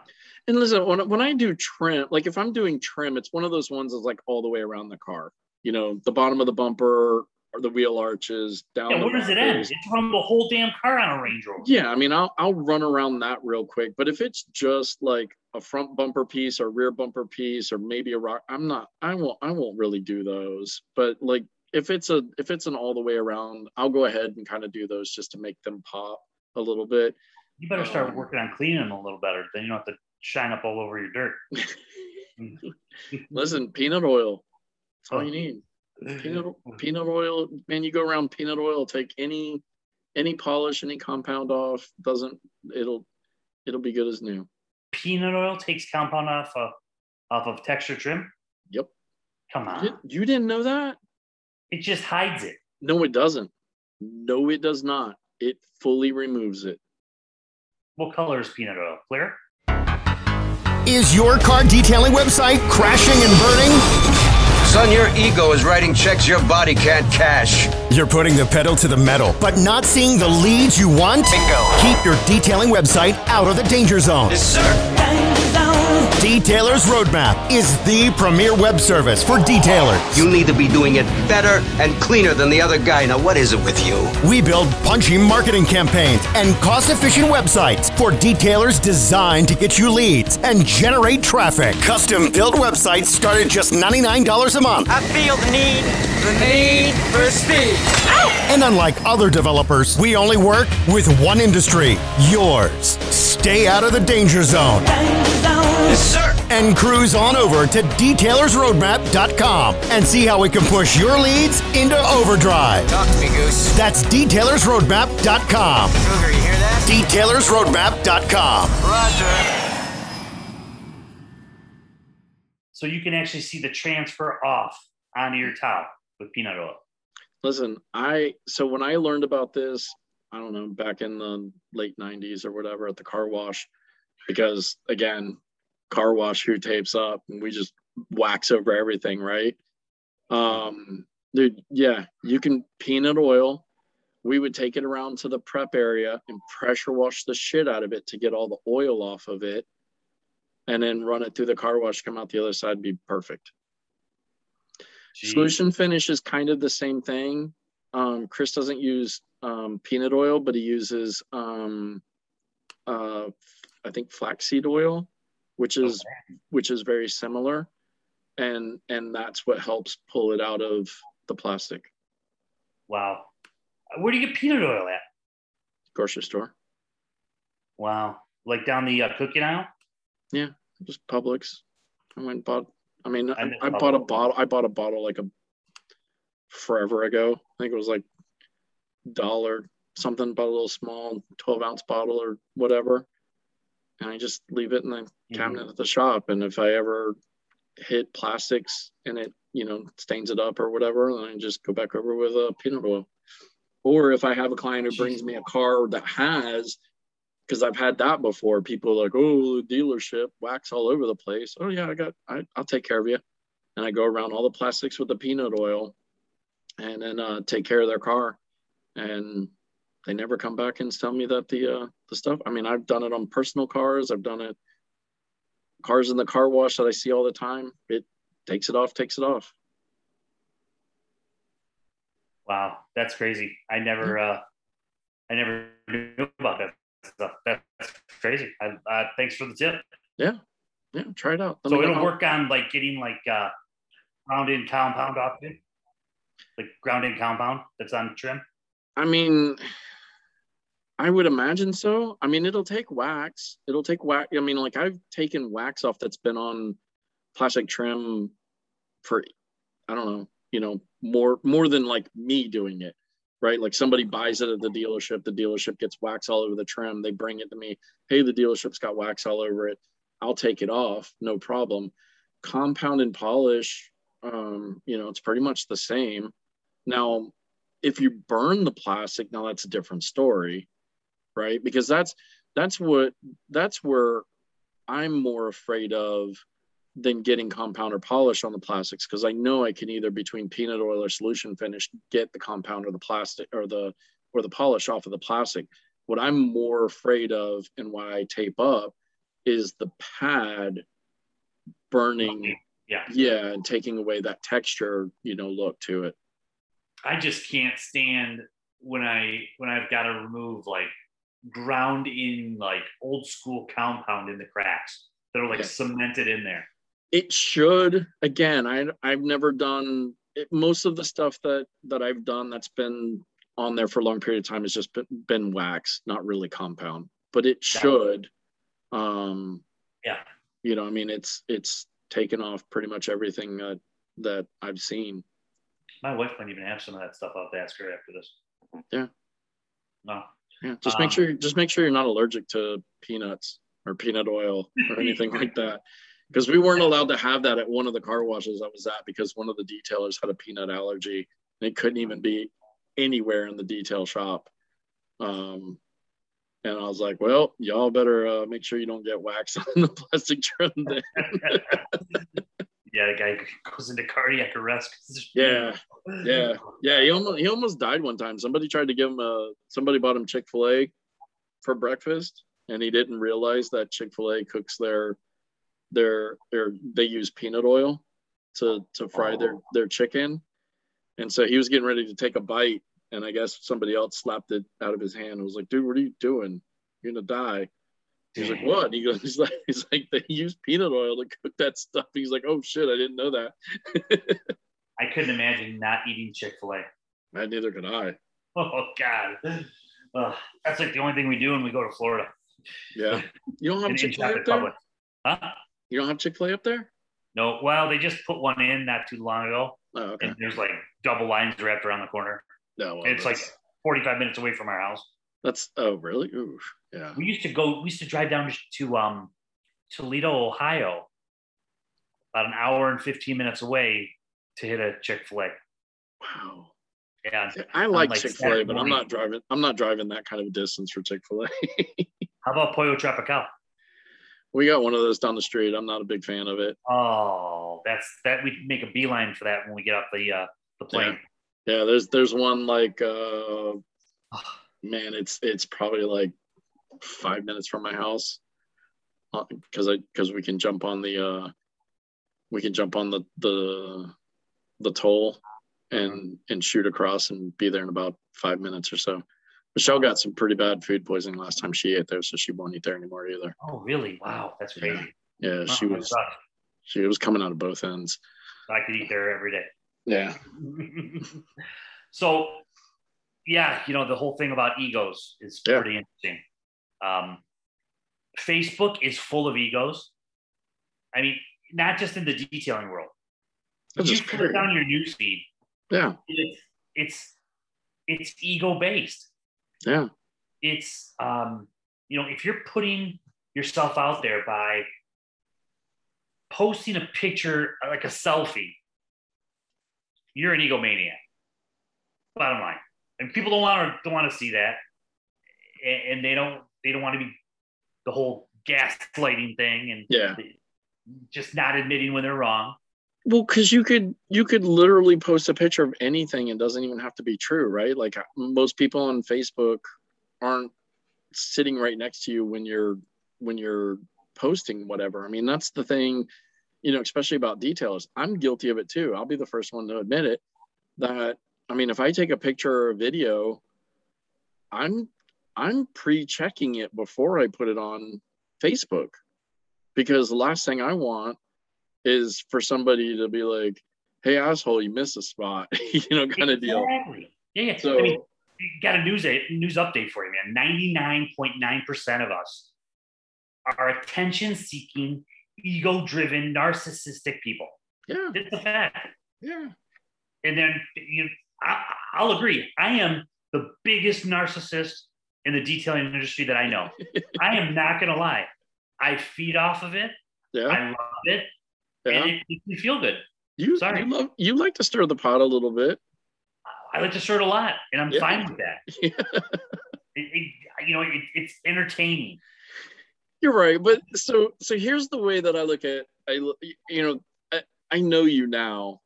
S3: And listen, when, when I do trim, like if I'm doing trim, it's one of those ones that's like all the way around the car. You know, the bottom of the bumper or the wheel arches down.
S4: Yeah, where does it end? It's from the whole damn car on a Range Rover.
S3: Yeah, I mean, I'll I'll run around that real quick. But if it's just like a front bumper piece or rear bumper piece or maybe a rock, I'm not. I won't. I won't really do those. But like if it's a if it's an all the way around, I'll go ahead and kind of do those just to make them pop a little bit.
S4: You better start
S3: Um,
S4: working on cleaning them a little better. Then you don't have to shine up all over your dirt.
S3: Listen, peanut oil. That's all
S4: Oh.
S3: you need. Peanut peanut oil, man. You go around peanut oil. Take any any polish, any compound off. Doesn't it'll it'll be good as new.
S4: Peanut oil takes compound off of, off of texture trim.
S3: Yep.
S4: Come on,
S3: you didn't know that?
S4: It just hides it.
S3: No, it doesn't. No, it does not. It fully removes it.
S4: What color is peanut oil? Clear.
S7: Is your car detailing website crashing and burning?
S8: Son, your ego is writing checks your body can't cash.
S7: You're putting the pedal to the metal, but not seeing the leads you want?
S8: Bingo.
S7: Keep your detailing website out of the danger zone.
S8: Yes, sir.
S7: Detailer's Roadmap is the premier web service for detailers.
S8: You need to be doing it better and cleaner than the other guy. Now, what is it with you?
S7: We build punchy marketing campaigns and cost efficient websites for detailers designed to get you leads and generate traffic. Custom built websites start at just $99 a month.
S9: I feel the need The Need for Speed.
S7: And unlike other developers, we only work with one industry yours. Stay out of the danger zone
S9: Yes, sir.
S7: and cruise on over to detailersroadmap.com and see how we can push your leads into overdrive.
S9: Talk to me, Goose.
S7: That's detailersroadmap.com.
S9: Cougar, you hear that?
S7: Detailersroadmap.com.
S9: Roger.
S4: So you can actually see the transfer off onto your towel with peanut oil.
S3: Listen, I so when I learned about this, I don't know, back in the late 90s or whatever at the car wash, because again, car wash who tapes up and we just wax over everything, right? Um, dude, yeah, you can peanut oil. We would take it around to the prep area and pressure wash the shit out of it to get all the oil off of it, and then run it through the car wash, come out the other side, be perfect.
S4: Jeez.
S3: Solution finish is kind of the same thing. Um, Chris doesn't use um, peanut oil, but he uses, um, uh, I think, flaxseed oil, which is which is very similar, and and that's what helps pull it out of the plastic.
S4: Wow. Where do you get peanut oil at?
S3: Grocery store,
S4: Wow. Like down the uh, cooking aisle?
S3: Yeah just Publix. I went bought. I mean,
S4: I
S3: I, I bought a bottle. I bought a bottle like a forever ago. I think it was like dollar something, bought a little small 12 ounce bottle or whatever. And I just leave it in the cabinet at the shop. And if I ever hit plastics and it, you know, stains it up or whatever, then I just go back over with a peanut oil. Or if I have a client who brings me a car that has, because I've had that before, people like, oh, the dealership wax all over the place. Oh yeah, I got, I, I'll take care of you. And I go around all the plastics with the peanut oil and then uh, take care of their car. And they never come back and tell me that the uh, the stuff. I mean, I've done it on personal cars. I've done it cars in the car wash that I see all the time. It takes it off, takes it off.
S4: Wow, that's crazy. I never, uh, I never knew about that stuff. That's crazy. I, uh, thanks for the tip.
S3: Yeah, yeah. try it out. Let
S4: so
S3: know
S4: it'll
S3: how-
S4: work on like getting like uh, ground in compound off it, like ground in compound that's on trim.
S3: I mean, I would imagine so. I mean, it'll take wax. It'll take wax. I mean, like I've taken wax off that's been on plastic trim for, I don't know, you know, more more than like me doing it, right? Like somebody buys it at the dealership. The dealership gets wax all over the trim. They bring it to me. Hey, the dealership's got wax all over it. I'll take it off, no problem. Compound and polish, um, you know, it's pretty much the same. Now, if you burn the plastic now that's a different story right? Because that's that's what that's where i'm more afraid of than getting compound or polish on the plastics because i know i can either between peanut oil or solution finish get the compound or the plastic or the or the polish off of the plastic. What i'm more afraid of and why i tape up is the pad burning
S4: Yeah.
S3: yeah. and taking away that texture you know look to it.
S4: I just can't stand when I when I've got to remove like ground in like old school compound in the cracks that are like
S3: Yeah.
S4: cemented in there.
S3: it should again i i've never done it, most of the stuff that that i've done that's been on there for a long period of time has just been, been wax not really compound but it should um
S4: Yeah.
S3: you know i mean it's it's taken off pretty much everything that that i've seen
S4: My wife might even have some of that stuff. I'll have to ask her after this.
S3: Yeah.
S4: No.
S3: Yeah just
S4: Um,
S3: make sure just make sure you're not allergic to peanuts or peanut oil or anything like that because we weren't allowed to have that at one of the car washes I was at because one of the detailers had a peanut allergy and it couldn't even be anywhere in the detail shop. Um, and I was like, well, y'all better uh, make sure you don't get wax on the plastic trim. Then.
S4: Yeah, the guy goes into cardiac arrest.
S3: Yeah, yeah, yeah. He almost he almost died one time. Somebody tried to give him a somebody bought him Chick Fil A for breakfast, and he didn't realize that Chick Fil A cooks their their their they use peanut oil to to fry their oh. their chicken, and so he was getting ready to take a bite, and I guess somebody else slapped it out of his hand. and was like, "Dude, what are you doing? You're gonna die." He's like, "What?" And he goes, "He's like, he's like, they use peanut oil to cook that stuff." He's like, "Oh shit, I didn't know that."
S4: I couldn't imagine not eating Chick Fil A.
S3: Neither could I.
S4: Oh God, that's like the only thing we do when we go to Florida.
S3: Yeah. You don't have Chick Fil A up there.
S4: Huh?
S3: You don't have Chick Fil A up there?
S4: No, well, they just put one in not too long ago,
S3: Oh, okay.
S4: and there's like double lines wrapped around the corner.
S3: No, well,
S4: it's like 45 minutes away from our house.
S3: That's oh really? Ooh, yeah.
S4: We used to go. We used to drive down to um, Toledo, Ohio, about an hour and 15 minutes away to hit a Chick Fil A.
S3: Wow.
S4: Yeah,
S3: I like
S4: like
S3: Chick Fil A, but I'm not driving. I'm not driving that kind of distance for Chick Fil A.
S4: How about Pollo Tropical?
S3: we got one of those down the street. I'm not a big fan of it.
S4: Oh, that's that. We make a beeline for that when we get off the uh, the plane.
S3: Yeah, there's there's one like uh man, it's it's probably like five minutes from my house. Because I because we can jump on the uh we can jump on the the the toll and and shoot across and be there in about five minutes or so. Michelle got some pretty bad food poisoning last time she ate there, so she won't eat there anymore either.
S4: Oh, really? Wow, that's crazy.
S3: Yeah, she
S4: Wow, that
S3: was she was coming out of both ends.
S4: I could eat there every day.
S3: Yeah.
S4: so, yeah, you know, the whole thing about egos is
S3: Yeah.
S4: pretty interesting. Um, Facebook is full of egos. I mean, not just in the detailing world.
S3: That's
S4: you
S3: period.
S4: on your newsfeed,
S3: Yeah.
S4: it's it's it's ego based.
S3: Yeah.
S4: It's um, you know, if you're putting yourself out there by posting a picture like a selfie, you're an egomaniac. Bottom line, and people don't want to don't want to see that, and, and they don't they don't want to be the whole gaslighting thing and
S3: Yeah.
S4: just not admitting when they're wrong.
S3: Well, because you could you could literally post a picture of anything. It doesn't even have to be true, right? Like uh, most people on Facebook aren't sitting right next to you when you're when you're posting whatever. I mean, that's the thing, you know, especially about details. I'm guilty of it too. I'll be the first one to admit it. That I mean, if I take a picture or a video, I'm I'm pre-checking it before I put it on Facebook because the last thing I want is for somebody to be like, "Hey, asshole, you missed a spot," you know, kind of deal.
S4: Exactly. Yeah, yeah.
S3: So-
S4: I mean, got a news news update for you, man. Ninety nine point nine percent of us are attention seeking, ego driven, narcissistic people.
S3: Yeah,
S4: it's a fact.
S3: Yeah.
S4: And then you, I, I'll agree. I am the biggest narcissist in the detailing industry that I know. I am not gonna lie. I feed off of it.
S3: Yeah.
S4: I love it,
S3: Yeah.
S4: and it makes me feel good.
S3: You
S4: Sorry.
S3: you love you like to stir the pot a little bit.
S4: I like to shirt a lot, and I'm
S3: Yeah.
S4: fine with that. It, it, you know, it, it's entertaining.
S3: You're right, but so so here's the way that I look at I you know I, I know you now.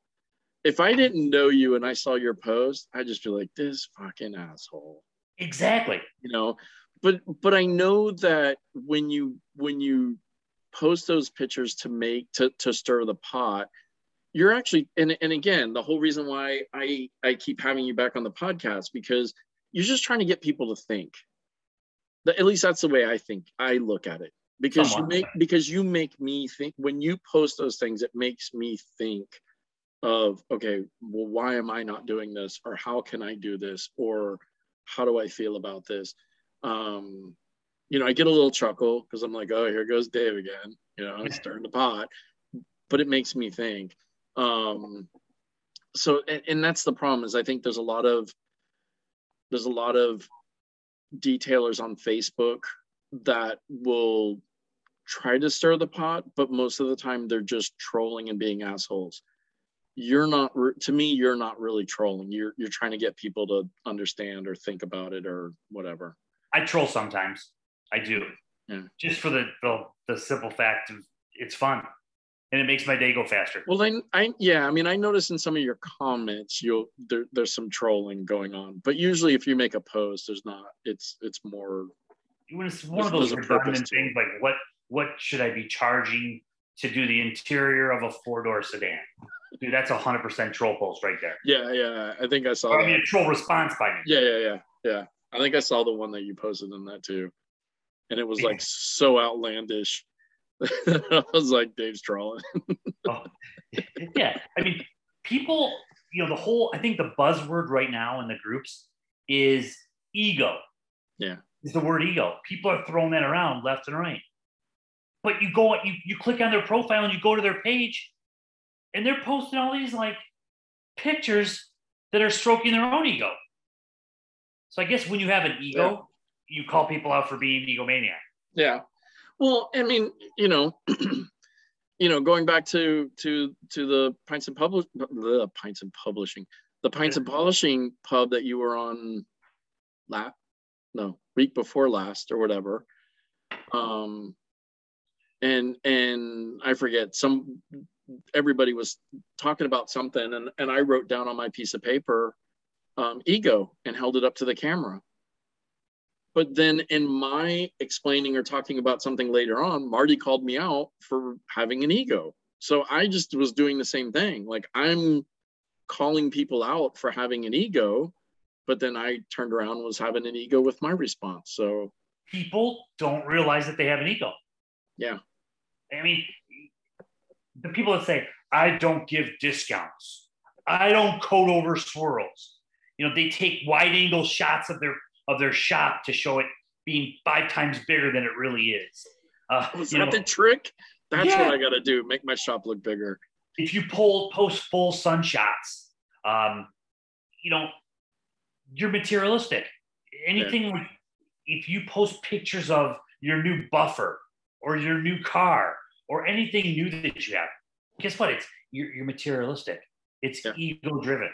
S3: If I didn't know you and I saw your post, I'd just be like, this fucking asshole.
S4: Exactly.
S3: You know, but but I know that when you when you post those pictures to make to to stir the pot, you're actually and and again the whole reason why I I keep having you back on the podcast because you're just trying to get people to think. At least that's the way I think I look at it because you make because you make me think when you post those things it makes me think of okay well why am I not doing this? Or how can I do this? Or how do I feel about this? Um you know I get a little chuckle because I'm like oh here goes Dave again. You know stirring the pot. But it makes me think. Um so and, and that's the problem is i think there's a lot of there's a lot of detailers on facebook that will try to stir the pot but most of the time they're just trolling and being assholes you're not to me you're not really trolling you're you're trying to get people to understand or think about it or whatever
S4: I troll sometimes. I do.
S3: Yeah.
S4: Just for the, the the simple fact of it's fun, and it makes my day go faster.
S3: Well, then I yeah, I mean, I noticed in some of your comments, you'll there, there's some trolling going on, but usually if you make a post, there's not. It's it's more.
S4: It's one of those
S3: there's a purpose
S4: redundant things like what what should I be charging to do the interior of a four door sedan? Dude, that's a hundred percent troll post right there.
S3: Yeah, yeah. I think I saw.
S4: Or, I mean, a troll response by me.
S3: Yeah, yeah, yeah, yeah. I think I saw the one that you posted in that too, and it was like so outlandish. I was like, Dave's trolling.
S4: Oh, yeah, I mean, people, you know, the whole, I think the buzzword right now in the groups is ego.
S3: Yeah.
S4: Is the word ego. People are throwing that around left and right. But you go, you, you click on their profile and you go to their page and they're posting all these like pictures that are stroking their own ego. So I guess when you have an ego, you call people out for being egomaniac.
S3: Yeah. Well, I mean, you know, you know, going back to to to the pints and publish the pints and publishing, the pints and polishing pub that you were on last no week before last or whatever. Um and and I forget some everybody was talking about something and and I wrote down on my piece of paper um, ego and held it up to the camera. But then in my explaining or talking about something later on, Marty called me out for having an ego. So I just was doing the same thing. Like I'm calling people out for having an ego, but then I turned around and was having an ego with my response. So
S4: People don't realize that they have an ego.
S3: yeah.
S4: I mean, the people that say, I don't give discounts, I don't coat over swirls. You know, they take wide angle shots of their of their shop to show it being five times bigger than it really is. Uh,
S3: Was that
S4: know,
S3: the trick? That's
S4: Yeah.
S3: what I gotta do. Make my shop look bigger.
S4: if you pull post full sun shots, um, you know, you're materialistic. Anything like if you post pictures of your new buffer or your new car or anything new that you have, guess what? It's you're, you're materialistic. It's
S3: Yeah.
S4: ego driven.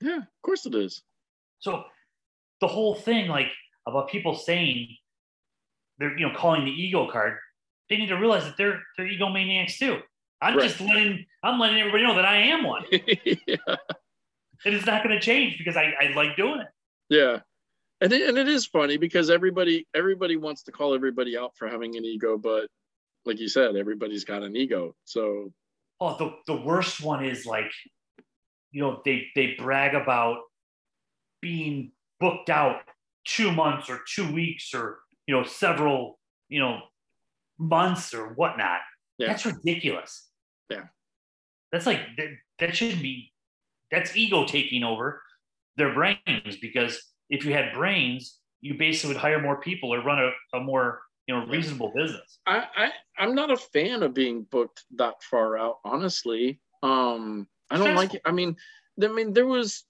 S3: Yeah, of course it is.
S4: So the whole thing, like about people saying they're you know calling the ego card, they need to realize that they're they're egomaniacs too. I'm
S3: Right.
S4: just letting I'm letting everybody know that I am one.
S3: yeah.
S4: And it's not going to change because I, I like doing it.
S3: Yeah. And it, and it is funny because everybody everybody wants to call everybody out for having an ego, but like you said, everybody's got an ego. So
S4: Oh, the, the worst one is like, you know, they they brag about being booked out two months or two weeks or you know several you know months or whatnot.
S3: Yeah.
S4: That's ridiculous.
S3: Yeah.
S4: That's like that, that shouldn't be. That's ego taking over their brains because if you had brains, you basically would hire more people or run a, a more you know reasonable business.
S3: I, I I'm not a fan of being booked that far out, honestly. Um I don't like it. I mean, I mean there was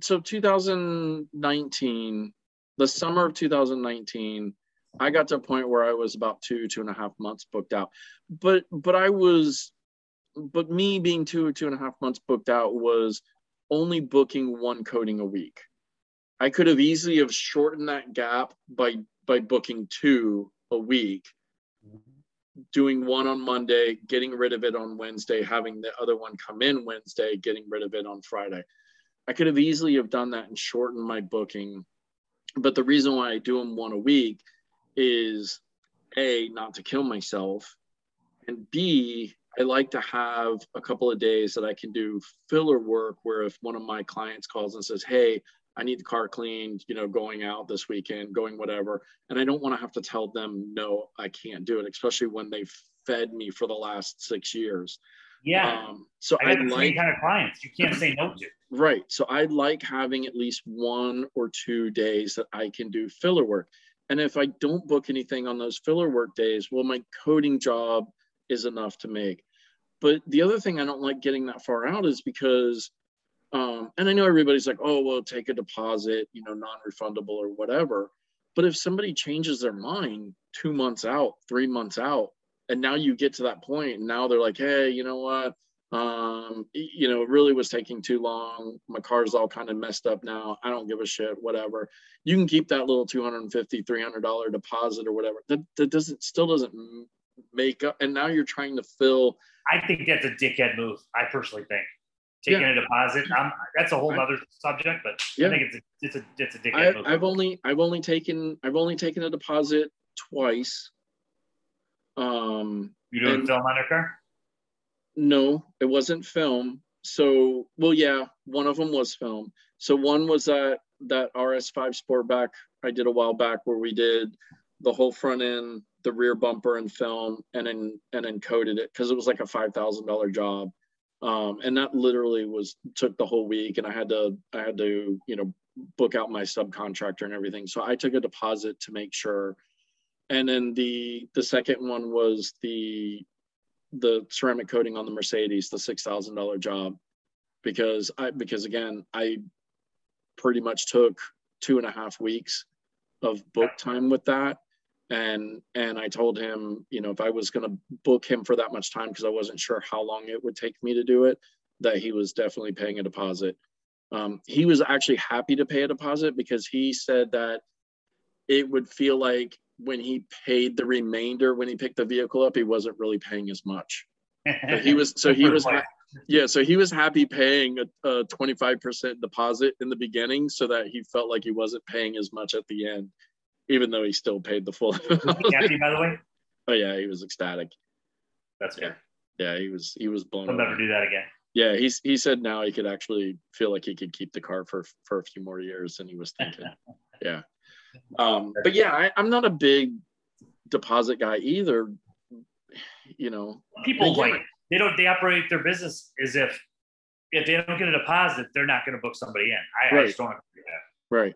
S3: so 2019, the summer of 2019, I got to a point where I was about two, two and a half months booked out. But but I was but me being two or two and a half months booked out was only booking one coating a week. I could have easily have shortened that gap by by booking two a week, doing one on Monday, getting rid of it on Wednesday, having the other one come in Wednesday, getting rid of it on Friday. I could have easily have done that and shortened my booking. But the reason why I do them one a week is a not to kill myself, and b I like to have a couple of days that I can do filler work where if one of my clients calls and says, "Hey, I need the car cleaned, you know, going out this weekend, going whatever. And I don't want to have to tell them, no, I can't do it, especially when they've fed me for the last six years.
S4: Yeah.
S3: Um, so
S4: I
S3: I like,
S4: kind of clients. You can't say no to.
S3: right. So I like having at least one or two days that I can do filler work. And if I don't book anything on those filler work days, well, my coating job is enough to make. But the other thing I don't like getting that far out is because um, and I know everybody's like, oh, well, take a deposit, you know, non-refundable or whatever. But if somebody changes their mind two months out, three months out, and now you get to that point, and now they're like, hey, you know what? Um, you know, it really was taking too long. My car's all kind of messed up now. I don't give a shit, whatever. You can keep that little 250 $300 deposit or whatever. That, that doesn't, still doesn't make up. And now you're trying to fill
S4: I think that's a dickhead move. I personally think taking a deposit. I'm, that's a whole other subject, but
S3: Yeah.
S4: I think it's a it's a it's a dickhead
S3: I,
S4: move.
S3: I've only I've only taken I've only taken a deposit twice. Um,
S4: you doing
S3: and-
S4: film on your car?
S3: no, it wasn't film. So, well, yeah, one of them was film. So one was that that RS5 Sportback I did a while back where we did the whole front end, the rear bumper and film, and then and then coated it because it was like a five thousand dollar job. Um, and that literally was took the whole week and i had to i had to you know book out my subcontractor and everything. So i took a deposit to make sure. And then the the second one was the the ceramic coating on the mercedes the six thousand dollar job. Because i because again i pretty much took two and a half weeks of book time with that and and i told him you know if i was going to book him for that much time because i wasn't sure how long it would take me to do it that he was definitely paying a deposit. Um, he was actually happy to pay a deposit because he said that it would feel like when he paid the remainder when he picked the vehicle up he wasn't really paying as much. So he was so he was yeah so he was happy paying a, a 25% deposit in the beginning so that he felt like he wasn't paying as much at the end even though he still paid the full
S4: happy, by the way?
S3: oh yeah he was ecstatic
S4: That's good.
S3: yeah he was he was blown
S4: He'll never do that again.
S3: yeah he's he said now he could actually feel like he could keep the car for for a few more years than he was thinking yeah um but yeah I, i'm not a big deposit guy either you know
S4: People like they don't they operate their business as if if they don't get a deposit, they're not going to book somebody in. I, I just don't agree with that.
S3: right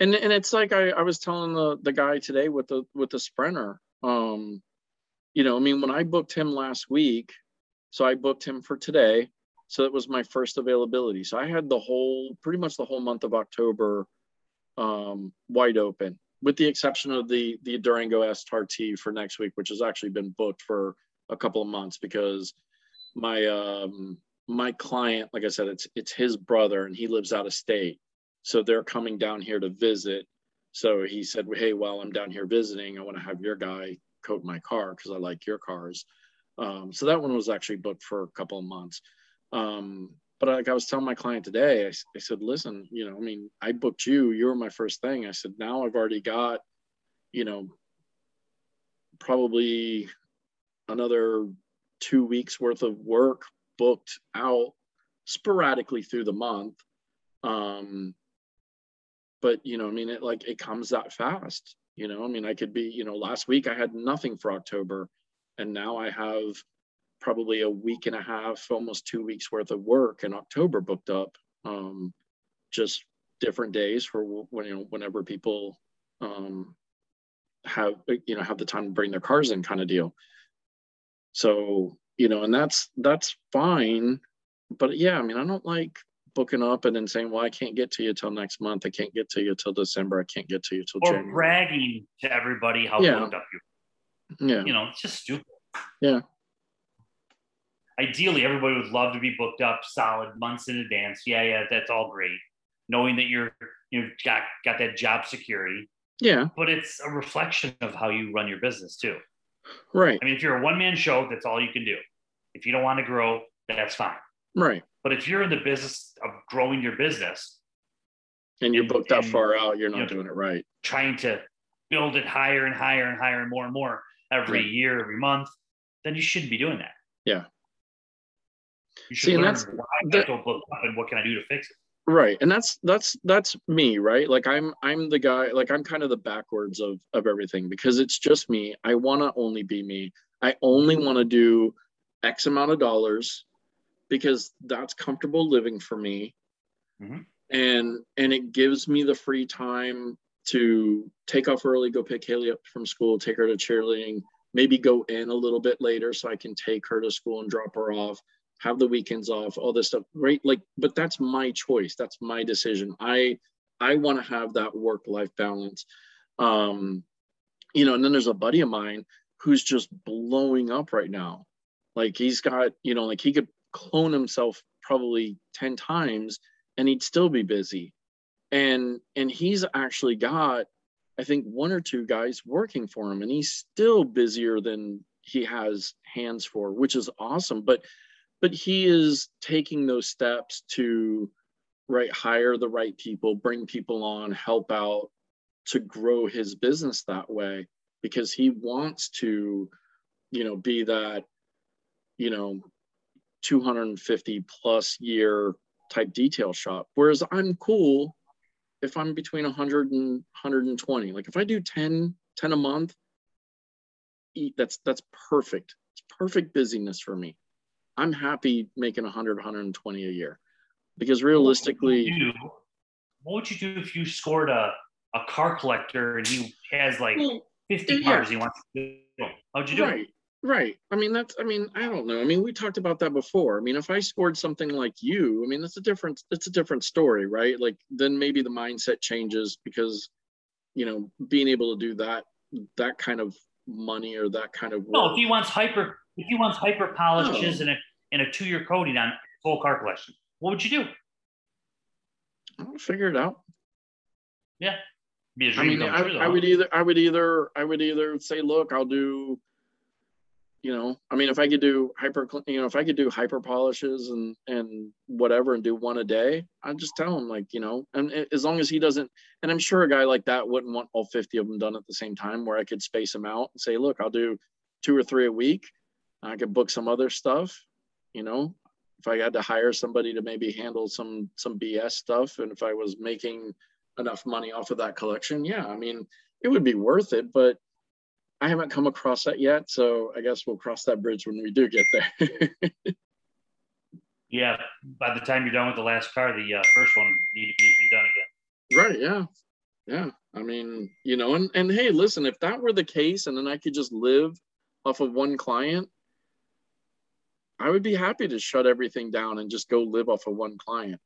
S3: and and it's like I, I was telling the the guy today with the with the sprinter um you know i mean when i booked him last week so i booked him for today so that was my first availability. So i had the whole pretty much the whole month of october um wide open with the exception of the the durango srt for next week which has actually been booked for a couple of months because my um my client like i said it's it's his brother and he lives out of state so they're coming down here to visit. So he said hey while i'm down here visiting i want to have your guy coat my car because i like your cars. Um, so that one was actually booked for a couple of months. Um, but like i was telling my client today I said listen you know i mean i booked you you were my first thing. I said now i've already got you know probably another two weeks worth of work booked out sporadically through the month. Um but you know i mean it like it comes that fast you know? I mean i could be you know last week i had nothing for october and now i have probably a week and a half almost two weeks worth of work in october booked up um just different days for when you know whenever people um have you know have the time to bring their cars in kind of deal. So you know and that's that's fine but yeah i mean i don't like booking up and then saying well i can't get to you till next month i can't get to you till december i can't get to you till
S4: Or
S3: january
S4: bragging to everybody how
S3: Yeah.
S4: booked up you.
S3: yeah
S4: You know, it's just stupid.
S3: Yeah.
S4: Ideally, everybody would love to be booked up solid months in advance. Yeah, yeah, that's all great. Knowing that you're you know got got that job security,
S3: yeah
S4: but it's a reflection of how you run your business too.
S3: right
S4: I mean, if you're a one man show, that's all you can do. If you don't want to grow, that's fine.
S3: right
S4: But if you're in the business growing your business,
S3: and you're
S4: And-
S3: booked that far out you're not
S4: you know,
S3: doing it right.
S4: trying to build it higher and higher and higher and more and more every year, every month, then you shouldn't be doing that.
S3: Yeah.
S4: You should
S3: See, and that's-
S4: why I
S3: that-
S4: don't book up and what can I do to fix it.
S3: right and that's that's that's me right? Like i'm i'm the guy like i'm kind of the backwards of of everything because it's just me. I want to only be me. I only mm-hmm. want to do x amount of dollars because that's comfortable living for me
S4: Mhm.
S3: and and it gives me the free time to take off early go pick haley up from school take her to cheerleading maybe go in a little bit later so i can take her to school and drop her off have the weekends off all this stuff right? Like but that's my choice. That's my decision. I i want to have that work life balance. Um you know and then there's a buddy of mine who's just blowing up right now. Like he's got you know like he could clone himself probably 10 times and he'd still be busy. And and he's actually got i think one or two guys working for him and he's still busier than he has hands for which is awesome. But but he is taking those steps to right hire the right people bring people on help out to grow his business that way because he wants to you know be that you know 250 plus year type detail shop whereas i'm cool if i'm between 100 and 120 like if i do 10 10 a month e- that's that's perfect it's perfect busyness for me I'm happy making 100, 120 a year because realistically,
S4: you, what would you do if you scored a, a car collector and he has like
S3: well,
S4: 50
S3: yeah.
S4: cars he wants to do? How'd you do it?
S3: right, right. I mean, that's, I mean, I don't know. I mean, we talked about that before. I mean, if I scored something like you, I mean, that's a different, it's a different story, right? Like then maybe the mindset changes because, you know, being able to do that, that kind of money or that kind of
S4: No,
S3: work.
S4: if he wants hyper, if he wants hyper polishes oh. and a and a two year coating on full car collection, what would you do?
S3: I'll figure it out.
S4: Yeah,
S3: I mean, I, I would either, I would either, I would either say, look, I'll do, you know, I mean, if I could do hyper, you know, if I could do hyper polishes and and whatever and do one a day, I'd just tell him like, you know, and as long as he doesn't, and I'm sure a guy like that wouldn't want all 50 of them done at the same time, where I could space them out and say, look, I'll do two or three a week. I could book some other stuff, you know. If I had to hire somebody to maybe handle some some BS stuff, and if I was making enough money off of that collection, yeah, I mean, it would be worth it. But I haven't come across that yet, so I guess we'll cross that bridge when we do get there.
S4: Yeah, by the time you're done with the last car, the uh, first one need to be redone again.
S3: right? Yeah, yeah. I mean, you know, and and hey, listen, if that were the case, and then I could just live off of one client, I would be happy to shut everything down and just go live off of one client.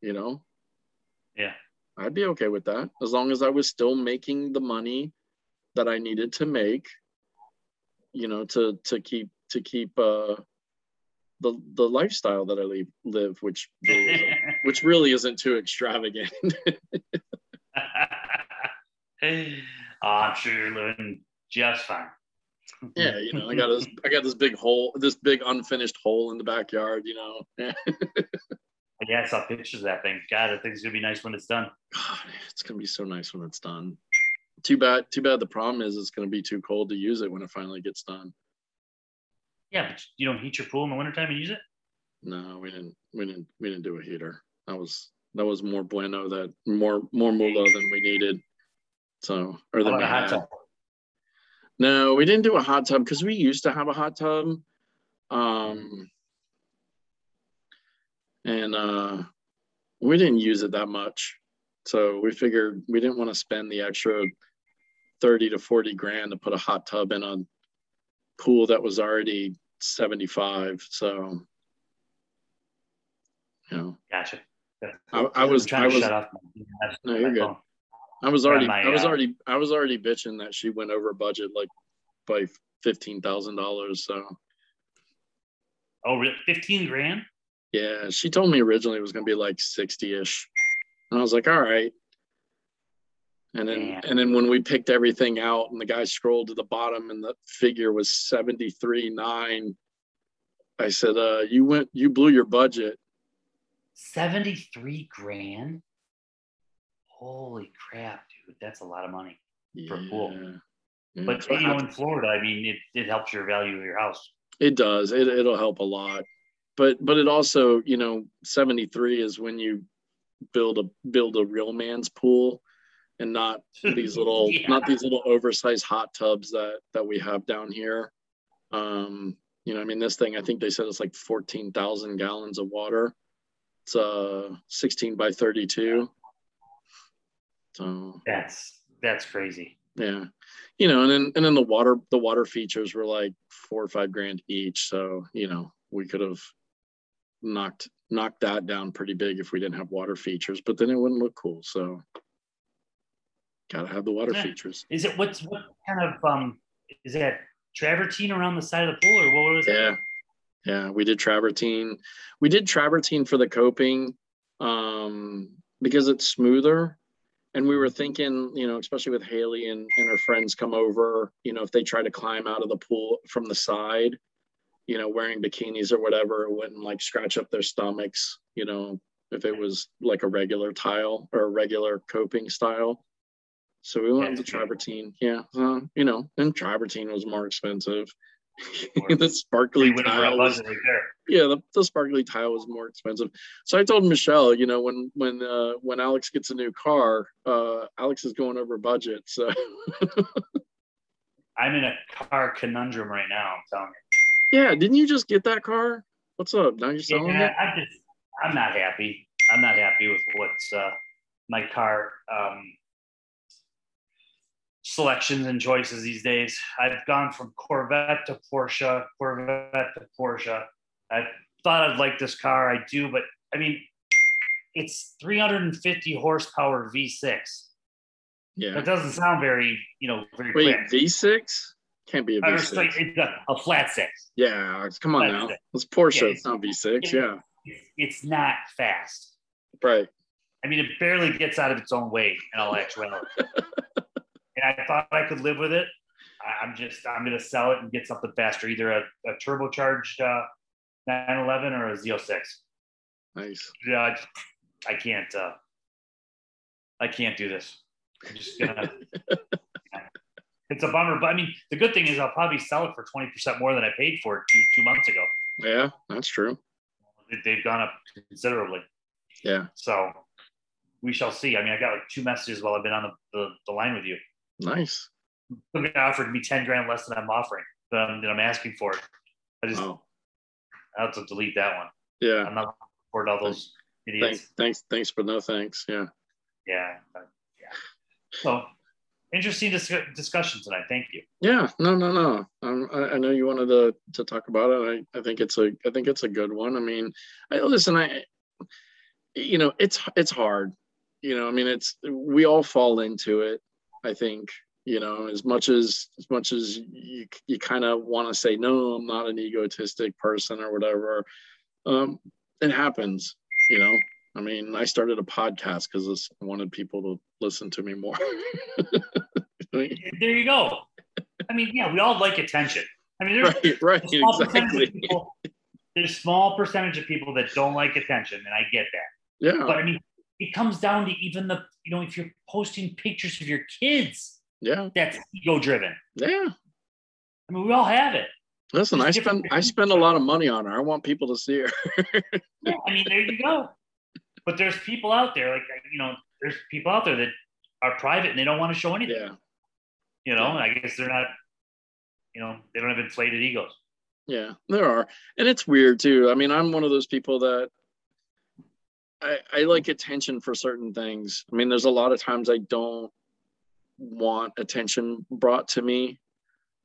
S3: You know,
S4: Yeah.
S3: I'd be okay with that as long as I was still making the money that I needed to make, you know, to to keep to keep uh the the lifestyle that I live, live which really which really isn't too extravagant.
S4: oh, I'm sure you're living just fine.
S3: yeah, you know, I got this I got this big hole, this big unfinished hole in the backyard, you know.
S4: Yeah, I saw pictures of that thing. God, I think it's gonna be nice when it's done.
S3: God, it's gonna be so nice when it's done. Too bad, too bad the problem is it's gonna be too cold to use it when it finally gets done.
S4: Yeah, but you don't heat your pool in the wintertime and use it?
S3: No, we didn't. We didn't. We didn't do a heater. That was that was more bueno. That more more moolah than we needed. So or than we had.
S4: tub?
S3: No, we didn't do a hot tub because we used to have a hot tub. Um, and uh, we didn't use it that much. So we figured we didn't want to spend the extra 30 to 40 grand to put a hot tub in a pool that was already 75. So, you know,
S4: Gotcha.
S3: I, I was, I
S4: to
S3: was,
S4: shut off.
S3: No, you're good. I was already,
S4: my,
S3: I was
S4: uh,
S3: already, I was already bitching that she went over budget like by fifteen thousand dollars. So
S4: Oh, really? 15 grand?
S3: yeah, she told me originally it was gonna be like sixty ish, and I was like, all right. And then,
S4: Damn.
S3: and then when we picked everything out, and the guy scrolled to the bottom, and the figure was seventy three nine. I said, uh, you went, you blew your budget.
S4: 73 grand? Holy crap, dude. That's a lot of money. For a pool.
S3: Yeah. Yeah,
S4: But you know, in Florida, I mean, it, it helps your value of your house.
S3: It does. It it'll help a lot. But but it also, you know, 73 is when you build a build a real man's pool and not these little
S4: Yeah.
S3: not these little oversized hot tubs that that we have down here. Um, you know, I mean this thing I think they said it's like 14,000 gallons of water. It's uh 16 by 32. So
S4: That's that's crazy.
S3: yeah you know and then and then the water the water features were like four or five grand each so you know we could have knocked knocked that down pretty big if we didn't have water features but then it wouldn't look cool so gotta have the water
S4: Yeah.
S3: features.
S4: Is it what's what kind of um is that travertine around the side of the pool or what was
S3: yeah
S4: it?
S3: yeah. Yeah, we did travertine. We did travertine for the coping um because it's smoother. And we were thinking you know especially with haley and, and her friends come over you know if they try to climb out of the pool from the side you know wearing bikinis or whatever it wouldn't like scratch up their stomachs you know if it was like a regular tile or a regular coping style so we went with the travertine yeah uh, you know and travertine was more expensive the sparkly
S4: You went over a
S3: tile was
S4: right there.
S3: yeah the, the sparkly tile was more expensive so i told michelle you know when when uh when alex gets a new car uh alex is going over budget so
S4: I'm in a car conundrum right now. I'm telling you.
S3: yeah didn't you just get that car What's up? Now you're selling
S4: Yeah,
S3: it?
S4: I'm just I'm not happy. I'm not happy with what's uh, my car um, selections and choices these days. I've gone from Corvette to Porsche, Corvette to Porsche. I thought I'd like this car. I do, but I mean, it's 350 horsepower V6.
S3: Yeah.
S4: That doesn't sound very, you know, very
S3: Wait,
S4: quick.
S3: V6 can't be a
S4: Or
S3: V6.
S4: it's like it's a, flat six.
S3: Yeah, come on
S4: Flat
S3: now.
S4: six.
S3: It's Porsche.
S4: Yeah,
S3: it's not V6. Yeah,
S4: It's, it's not fast.
S3: right.
S4: I mean, it barely gets out of its own way in all actuality. and I thought I could live with it. I'm just, I'm going to sell it and get something faster, either a, a turbocharged uh, 911 or a Z06.
S3: Nice.
S4: Yeah, I, I can't, uh, I can't do this. I'm just gonna. it's a bummer, but I mean, the good thing is I'll probably sell it for 20% more than I paid for it two, two months ago.
S3: Yeah, that's true.
S4: They- They've gone up considerably.
S3: Yeah,
S4: So we shall see. I mean, I got like two messages while I've been on the, the, the line with you.
S3: Nice.
S4: Somebody offered me 10 grand less than I'm offering, that I'm, that I'm asking for. I just,
S3: Oh,
S4: I have to delete that one.
S3: yeah.
S4: I'm not for all those idiots.
S3: Thanks, thanks, thanks, but no thanks. Yeah.
S4: Yeah. yeah. So interesting dis- discussion tonight. Thank you.
S3: Yeah, no, no, no. Um, I, I know you wanted to to talk about it. I, I think it's a I think it's a good one. I mean, I listen. I, you know, it's it's hard. You know, I mean, it's we all fall into it. I think you know as much as as much as you you kind of want to say no, I'm not an egotistic person or whatever. Um, it happens. You know, I mean, I started a podcast because I wanted people to listen to me more.
S4: There you go. I mean, yeah, we all like attention. I mean, there's
S3: right, right,
S4: a small percentage of
S3: exactly.
S4: people, there's small percentage of people that don't like attention, and I get that.
S3: Yeah,
S4: But I mean, it comes down to even the, you know, if you're posting pictures of your kids,
S3: yeah,
S4: that's ego driven.
S3: yeah.
S4: I mean, we all have it.
S3: Listen, I
S4: There's
S3: spend I spend a lot of money on her. I want people to see her.
S4: Yeah, I mean, there you go. But there's people out there, like you know, there's people out there that are private and they don't want to show anything.
S3: yeah,
S4: You know, and I guess they're not, you know, they don't have inflated egos.
S3: yeah, there are, and it's weird too. I mean, I'm one of those people that I I like attention for certain things. I mean, there's a lot of times I don't want attention brought to me.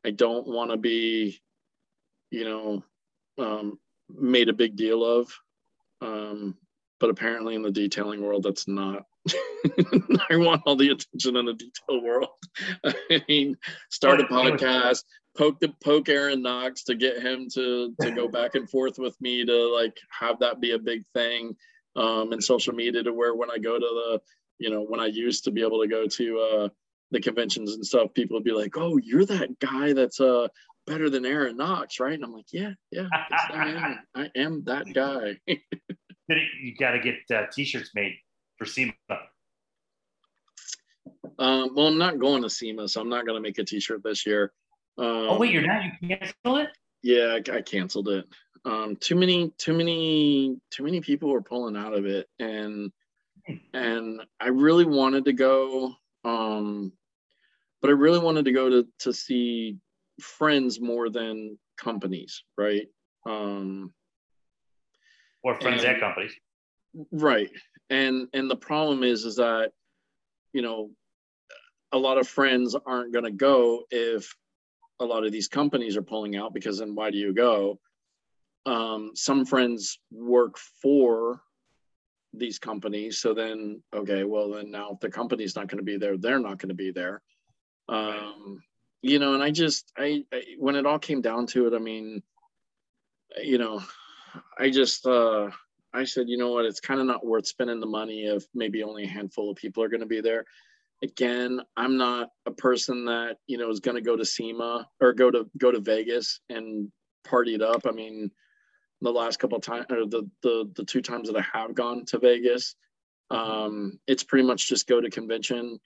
S3: I don't want to be, you know, um, made a big deal of. Um, but apparently, in the detailing world, that's not. I want all the attention in the detail world. I mean, start a podcast, poke the poke Aaron Knox to get him to to go back and forth with me to like have that be a big thing um, in social media to where when I go to the, you know, when I used to be able to go to uh, the conventions and stuff, people would be like, "Oh, you're that guy that's uh better than Aaron Knox, right?" And I'm like, "Yeah, yeah, I am. I am that guy."
S4: You got to get uh, t-shirts made for SEMA.
S3: um, well, I'm not going to SEMA, so I'm not going to make a T-shirt this year. Um,
S4: Oh wait, you're not. You cancel it?
S3: Yeah, I, I canceled it. Um, too many, too many, too many people were pulling out of it, and and I really wanted to go, um, but I really wanted to go to to see friends more than companies, right? Um,
S4: Or friends
S3: And-
S4: at companies.
S3: right and and the problem is is that you know a lot of friends aren't going to go if a lot of these companies are pulling out because then why do you go um, some friends work for these companies so then okay well then now if the company's not going to be there they're not going to be there um, you know and i just I, I when it all came down to it i mean you know i just uh I said, you know what, it's kind of not worth spending the money if maybe only a handful of people are going to be there. Again, I'm not a person that, you know, is going to go to SEMA or go to go to Vegas and party it up. I mean, the last couple of times or the, the the two times that I have gone to Vegas, um, it's pretty much just go to convention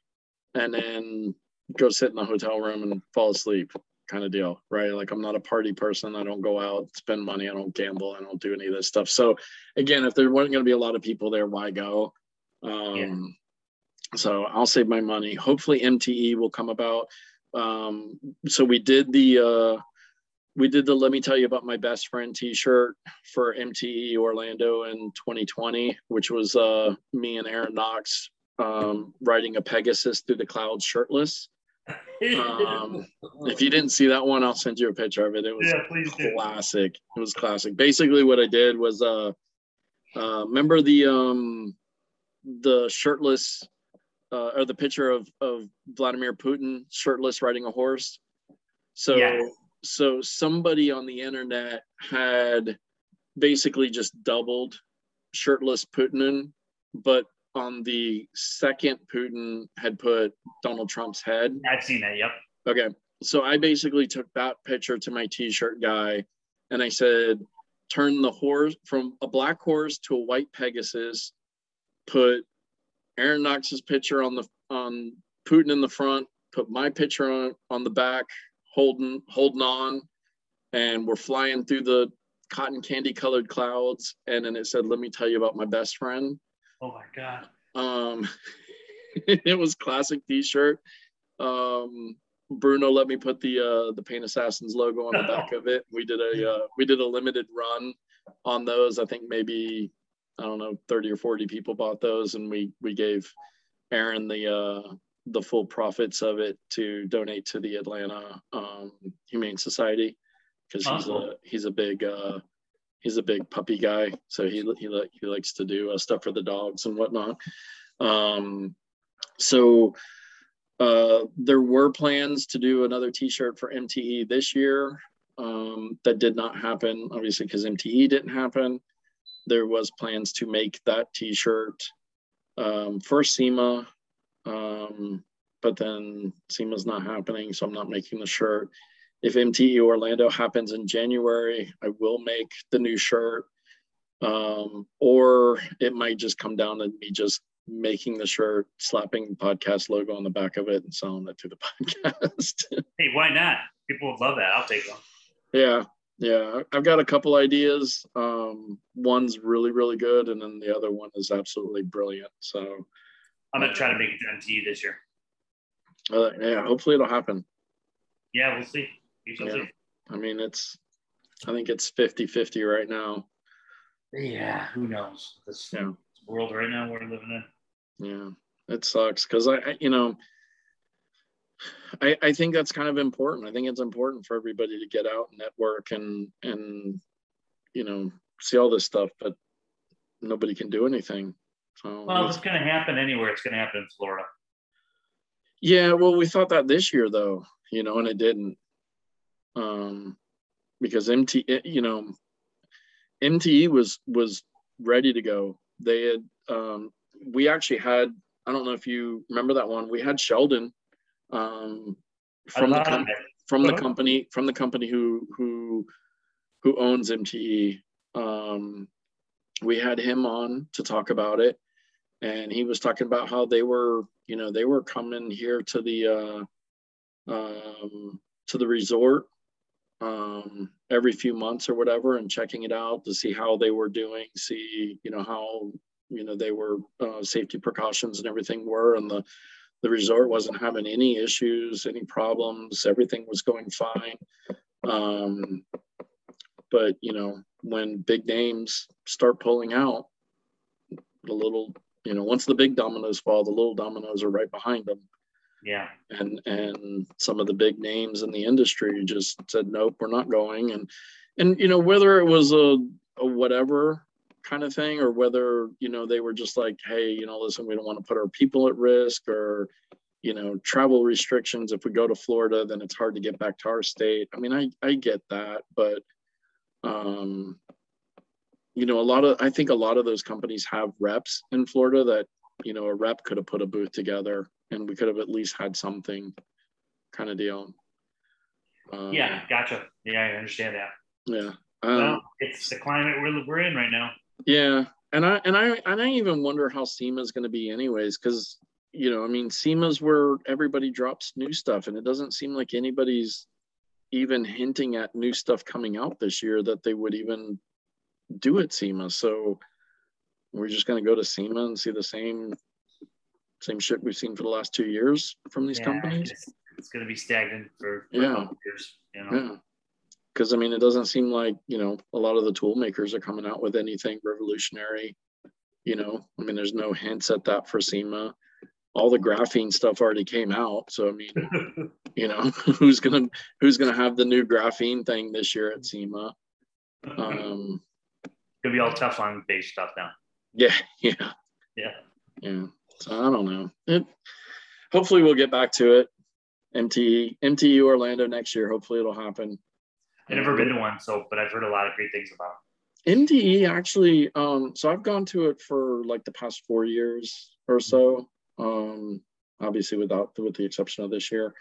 S3: and then go sit in the hotel room and fall asleep kind of deal, right? Like I'm not a party person. I don't go out, spend money. I don't gamble. I don't do any of this stuff. So again, if there weren't going to be a lot of people there, why go? Um, So I'll save my money. Hopefully MTE will come about. Um, so we did the uh, we did the let me tell you about my best friend t-shirt for mte orlando in 2020 which was uh me and aaron knox um riding a pegasus through the clouds shirtless. Um if you didn't see that one i'll send you a picture of it. It was
S4: yeah, please do.
S3: classic. It was classic. Basically what i did was uh uh remember the um the shirtless uh or the picture of of vladimir putin shirtless riding a horse? So
S4: Yes.
S3: So somebody on the internet had basically just doubled shirtless putin but on the second putin had put donald trump's head
S4: I've seen that. Yep.
S3: Okay. So I basically took that picture to my t-shirt guy and I said, turn the horse from a black horse to a white Pegasus, put Aaron Knox's picture on the on Putin in the front, put my picture on on the back, holding holding on, and we're flying through the cotton candy colored clouds. And then it said, Let me tell you about my best friend.
S4: Oh my god.
S3: Um, it was classic T-shirt. Um, Bruno let me put the uh, the Paint Assassins logo on the back of it. We did a uh, we did a limited run on those. I think maybe I don't know thirty or forty people bought those, and we we gave Aaron the uh, the full profits of it to donate to the Atlanta um, Humane Society because he's
S4: Awesome.
S3: a he's a big uh, he's a big puppy guy, so he he he likes to do uh, stuff for the dogs and whatnot. Um, so uh, there were plans to do another T-shirt for MTE this year. Um, that did not happen, obviously, because MTE didn't happen. There was plans to make that T-shirt um, for SEMA, um, but then SEMA's not happening, so I'm not making the shirt. If MTE Orlando happens in January, I will make the new shirt. Um, or it might just come down to me just making the shirt, slapping the podcast logo on the back of it, and selling it to the podcast.
S4: Hey, why not? People would love that. I'll take them.
S3: yeah, yeah. I've got a couple ideas. Um, one's really, really good, and then the other one is absolutely brilliant. So,
S4: I'm gonna try to make it to MTE this year.
S3: uh, yeah, hopefully it'll happen.
S4: Yeah, we'll see. We
S3: Yeah.
S4: see.
S3: I mean, it's, I think it's 50 50 right now.
S4: Yeah, who knows? This
S3: Yeah.
S4: world right now we're living in.
S3: Yeah, it sucks because I, I, you know, I, I think that's kind of important. I think it's important for everybody to get out and network and and you know see all this stuff, but nobody can do anything. So
S4: Well,
S3: it's-
S4: it's gonna happen anywhere, it's gonna happen in Florida.
S3: yeah, well, we thought that this year though, you know, and it didn't. Um, because MT, eh, you know, MTE was was ready to go. They had um, we actually had I don't know if you remember that one. We had Sheldon um, from the com- from the company from the company who who who owns MTE. Um, we had him on to talk about it, and he was talking about how they were you know they were coming here to the uh, um, to the resort um, every few months or whatever and checking it out to see how they were doing, see, you know, how, you know, they were uh, safety precautions and everything were. And the, the resort wasn't having any issues, any problems. Everything was going fine. Um, but, you know, when big names start pulling out, the little, you know, once the big dominoes fall, the little dominoes are right behind them.
S4: Yeah.
S3: and and some of the big names in the industry just said nope we're not going. And and you know whether it was a, a whatever kind of thing or whether you know they were just like hey you know listen we don't want to put our people at risk or you know travel restrictions. If we go to florida then it's hard to get back to our state. I mean i i get that but um you know a lot of i think a lot of those companies have reps in florida that you know a rep could have put a booth together and we could have at least had something kind of deal um,
S4: Yeah, gotcha. Yeah, I understand that.
S3: yeah um,
S4: well, it's the climate we're, we're in right now.
S3: yeah and i and i and i even wonder how sema is going to be anyways because you know i mean sema's where everybody drops new stuff and it doesn't seem like anybody's even hinting at new stuff coming out this year that they would even do at sema so we're just going to go to sema and see the same same shit we've seen for the last two years from these
S4: Yeah,
S3: companies
S4: It's, it's going to be stagnant for, for
S3: Yeah.
S4: a couple years. You know.
S3: yeah because I mean, it doesn't seem like you know a lot of the tool makers are coming out with anything revolutionary. You know, I mean, there's no hints at that for SEMA. All the graphene stuff already came out, so I mean, you know, who's gonna who's gonna have the new graphene thing this year at SEMA? Um,
S4: Gonna be all Teflon based stuff now.
S3: yeah, yeah,
S4: Yeah.
S3: yeah. So I don't know. It. Hopefully, we'll get back to it. MTE, MTU Orlando next year. Hopefully, it'll happen.
S4: I've never been to one, so but I've heard a lot of great things about.
S3: MTE actually, um, so I've gone to it for like the past four years or so. Um, obviously without with the exception of this year.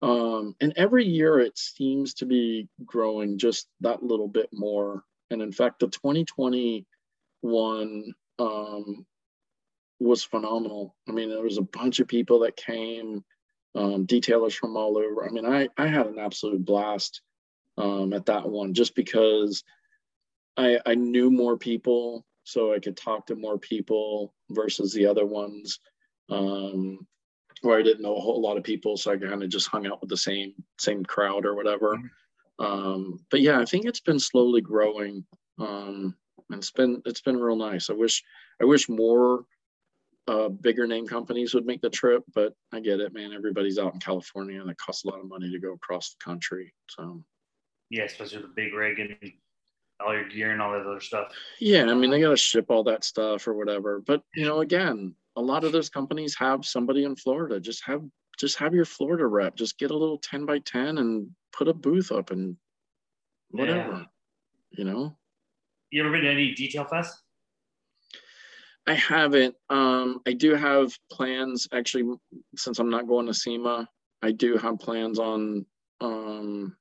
S3: Um, and every year it seems to be growing just that little bit more. And in fact, the 2021 um, was phenomenal. I mean, there was a bunch of people that came, um, detailers from all over. I mean, I, I had an absolute blast um, at that one just because I, I knew more people, so I could talk to more people versus the other ones um, where I didn't know a whole lot of people, so I kind of just hung out with the same same crowd or whatever. Um, but yeah, I think it's been slowly growing. Um, and it's been it's been real nice. I wish I wish more uh, bigger name companies would make the trip, but I get it, man. Everybody's out in California, and it costs a lot of money to go across the country. So
S4: Yeah, especially with the big rig and all your gear and all that other stuff.
S3: Yeah, I mean they got to ship all that stuff or whatever. But you know, again, a lot of those companies have somebody in Florida. Just have just have your Florida rep. Just get a little ten by ten and put a booth up and whatever. You know,
S4: You ever been to any detail fest?
S3: I haven't. Um, I do have plans actually. Since I'm not going to SEMA, I do have plans on. Um,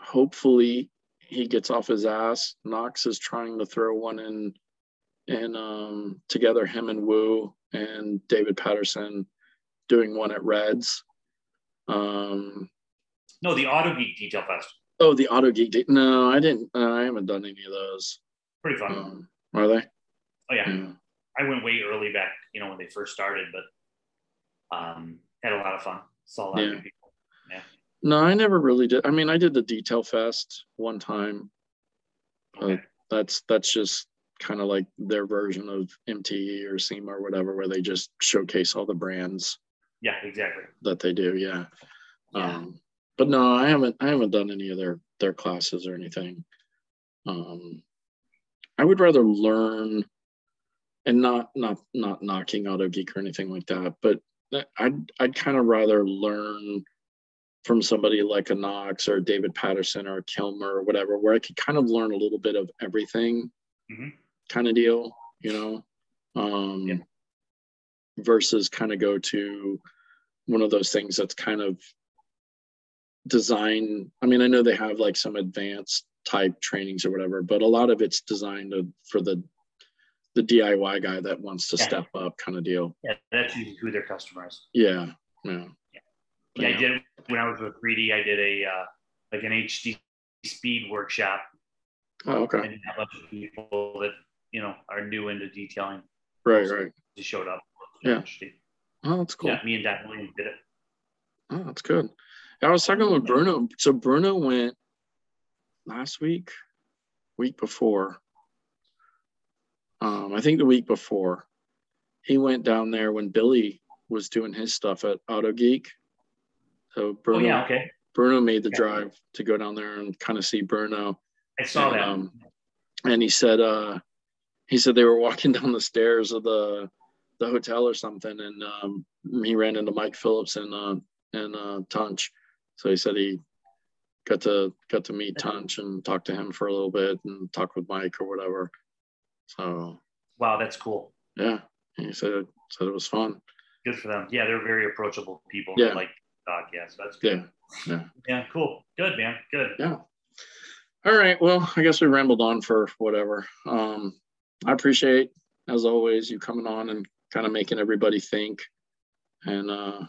S3: hopefully, he gets off his ass. Knox is trying to throw one in, and um, together him and Wu and David Patterson doing one at Reds. Um,
S4: No, the Auto Geek Detail Fest.
S3: oh, the Auto Geek. Day- No, I didn't. Uh, I haven't done any of those.
S4: Pretty fun.
S3: Um, are they?
S4: oh yeah.
S3: Yeah.
S4: I went way early back, you know, when they first started, but um, had a lot of fun. Saw a lot
S3: Yeah.
S4: of people. Yeah.
S3: No, I never really did. I mean, I did the Detail Fest one time.
S4: Okay.
S3: Uh, that's that's just kind of like their version of MTE or SEMA or whatever, where they just showcase all the brands
S4: yeah, exactly.
S3: that they do. Yeah.
S4: Yeah.
S3: Um, but no, I haven't. I haven't done any of their their classes or anything. Um, I would rather learn, and not not not knocking Auto Geek or anything like that, but I'd I'd kind of rather learn from somebody like a Knox or David Patterson or a Kilmer or whatever, where I could kind of learn a little bit of everything,
S4: Mhm.
S3: kind of deal, you know. Um,
S4: Yeah.
S3: Versus kind of go to one of those things that's kind of design. I mean, I know they have like some advanced type trainings or whatever, but a lot of it's designed for the the DIY guy that wants to
S4: Yeah.
S3: step up, kind of deal.
S4: Yeah, that's who their customer is.
S3: Yeah, yeah.
S4: Yeah, I did when I was with 3D. I did a uh, like an HD speed workshop,
S3: Oh, okay.
S4: and a bunch of people that you know are new into detailing
S3: Right, right.
S4: just showed up.
S3: Yeah. Oh, that's cool.
S4: Yeah, me and Dan Williams did it.
S3: Oh, that's good. I was talking with Bruno. So Bruno went last week, week before. Um, I think the week before. He went down there when Billy was doing his stuff at Auto Geek. So Bruno,
S4: Oh yeah, okay.
S3: Bruno made the
S4: Yeah.
S3: drive to go down there and kind of see Bruno.
S4: I saw that.
S3: Um, and he said, uh, he said they were walking down the stairs of the the hotel or something, and um, he ran into Mike Phillips and uh, and uh, Tunch. So he said he got to got to meet Tunch and talk to him for a little bit and talk with Mike or whatever. So
S4: wow, that's cool.
S3: yeah, he said said it was fun.
S4: Good for them. Yeah, they're very approachable people.
S3: Yeah.
S4: Like dog. Yeah, so that's
S3: Yeah,
S4: good.
S3: yeah.
S4: Yeah, cool. Good, man. Good.
S3: Yeah. All right. Well, I guess we rambled on for whatever. Um, I appreciate, as always, you coming on and kind of making everybody think. And uh,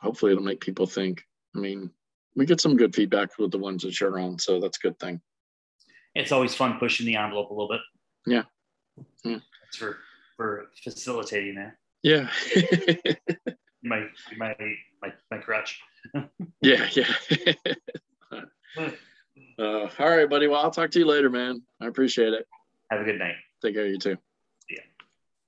S3: hopefully it'll make people think. I mean, we get some good feedback with the ones that you're on, so that's a good thing.
S4: It's always fun pushing the envelope a little bit.
S3: Yeah. Yeah.
S4: It's for for facilitating that.
S3: Yeah.
S4: My my my my crutch.
S3: yeah. Yeah. All right, buddy. Well, I'll talk to you later, man. I appreciate it.
S4: Have a good night.
S3: Take care, you too.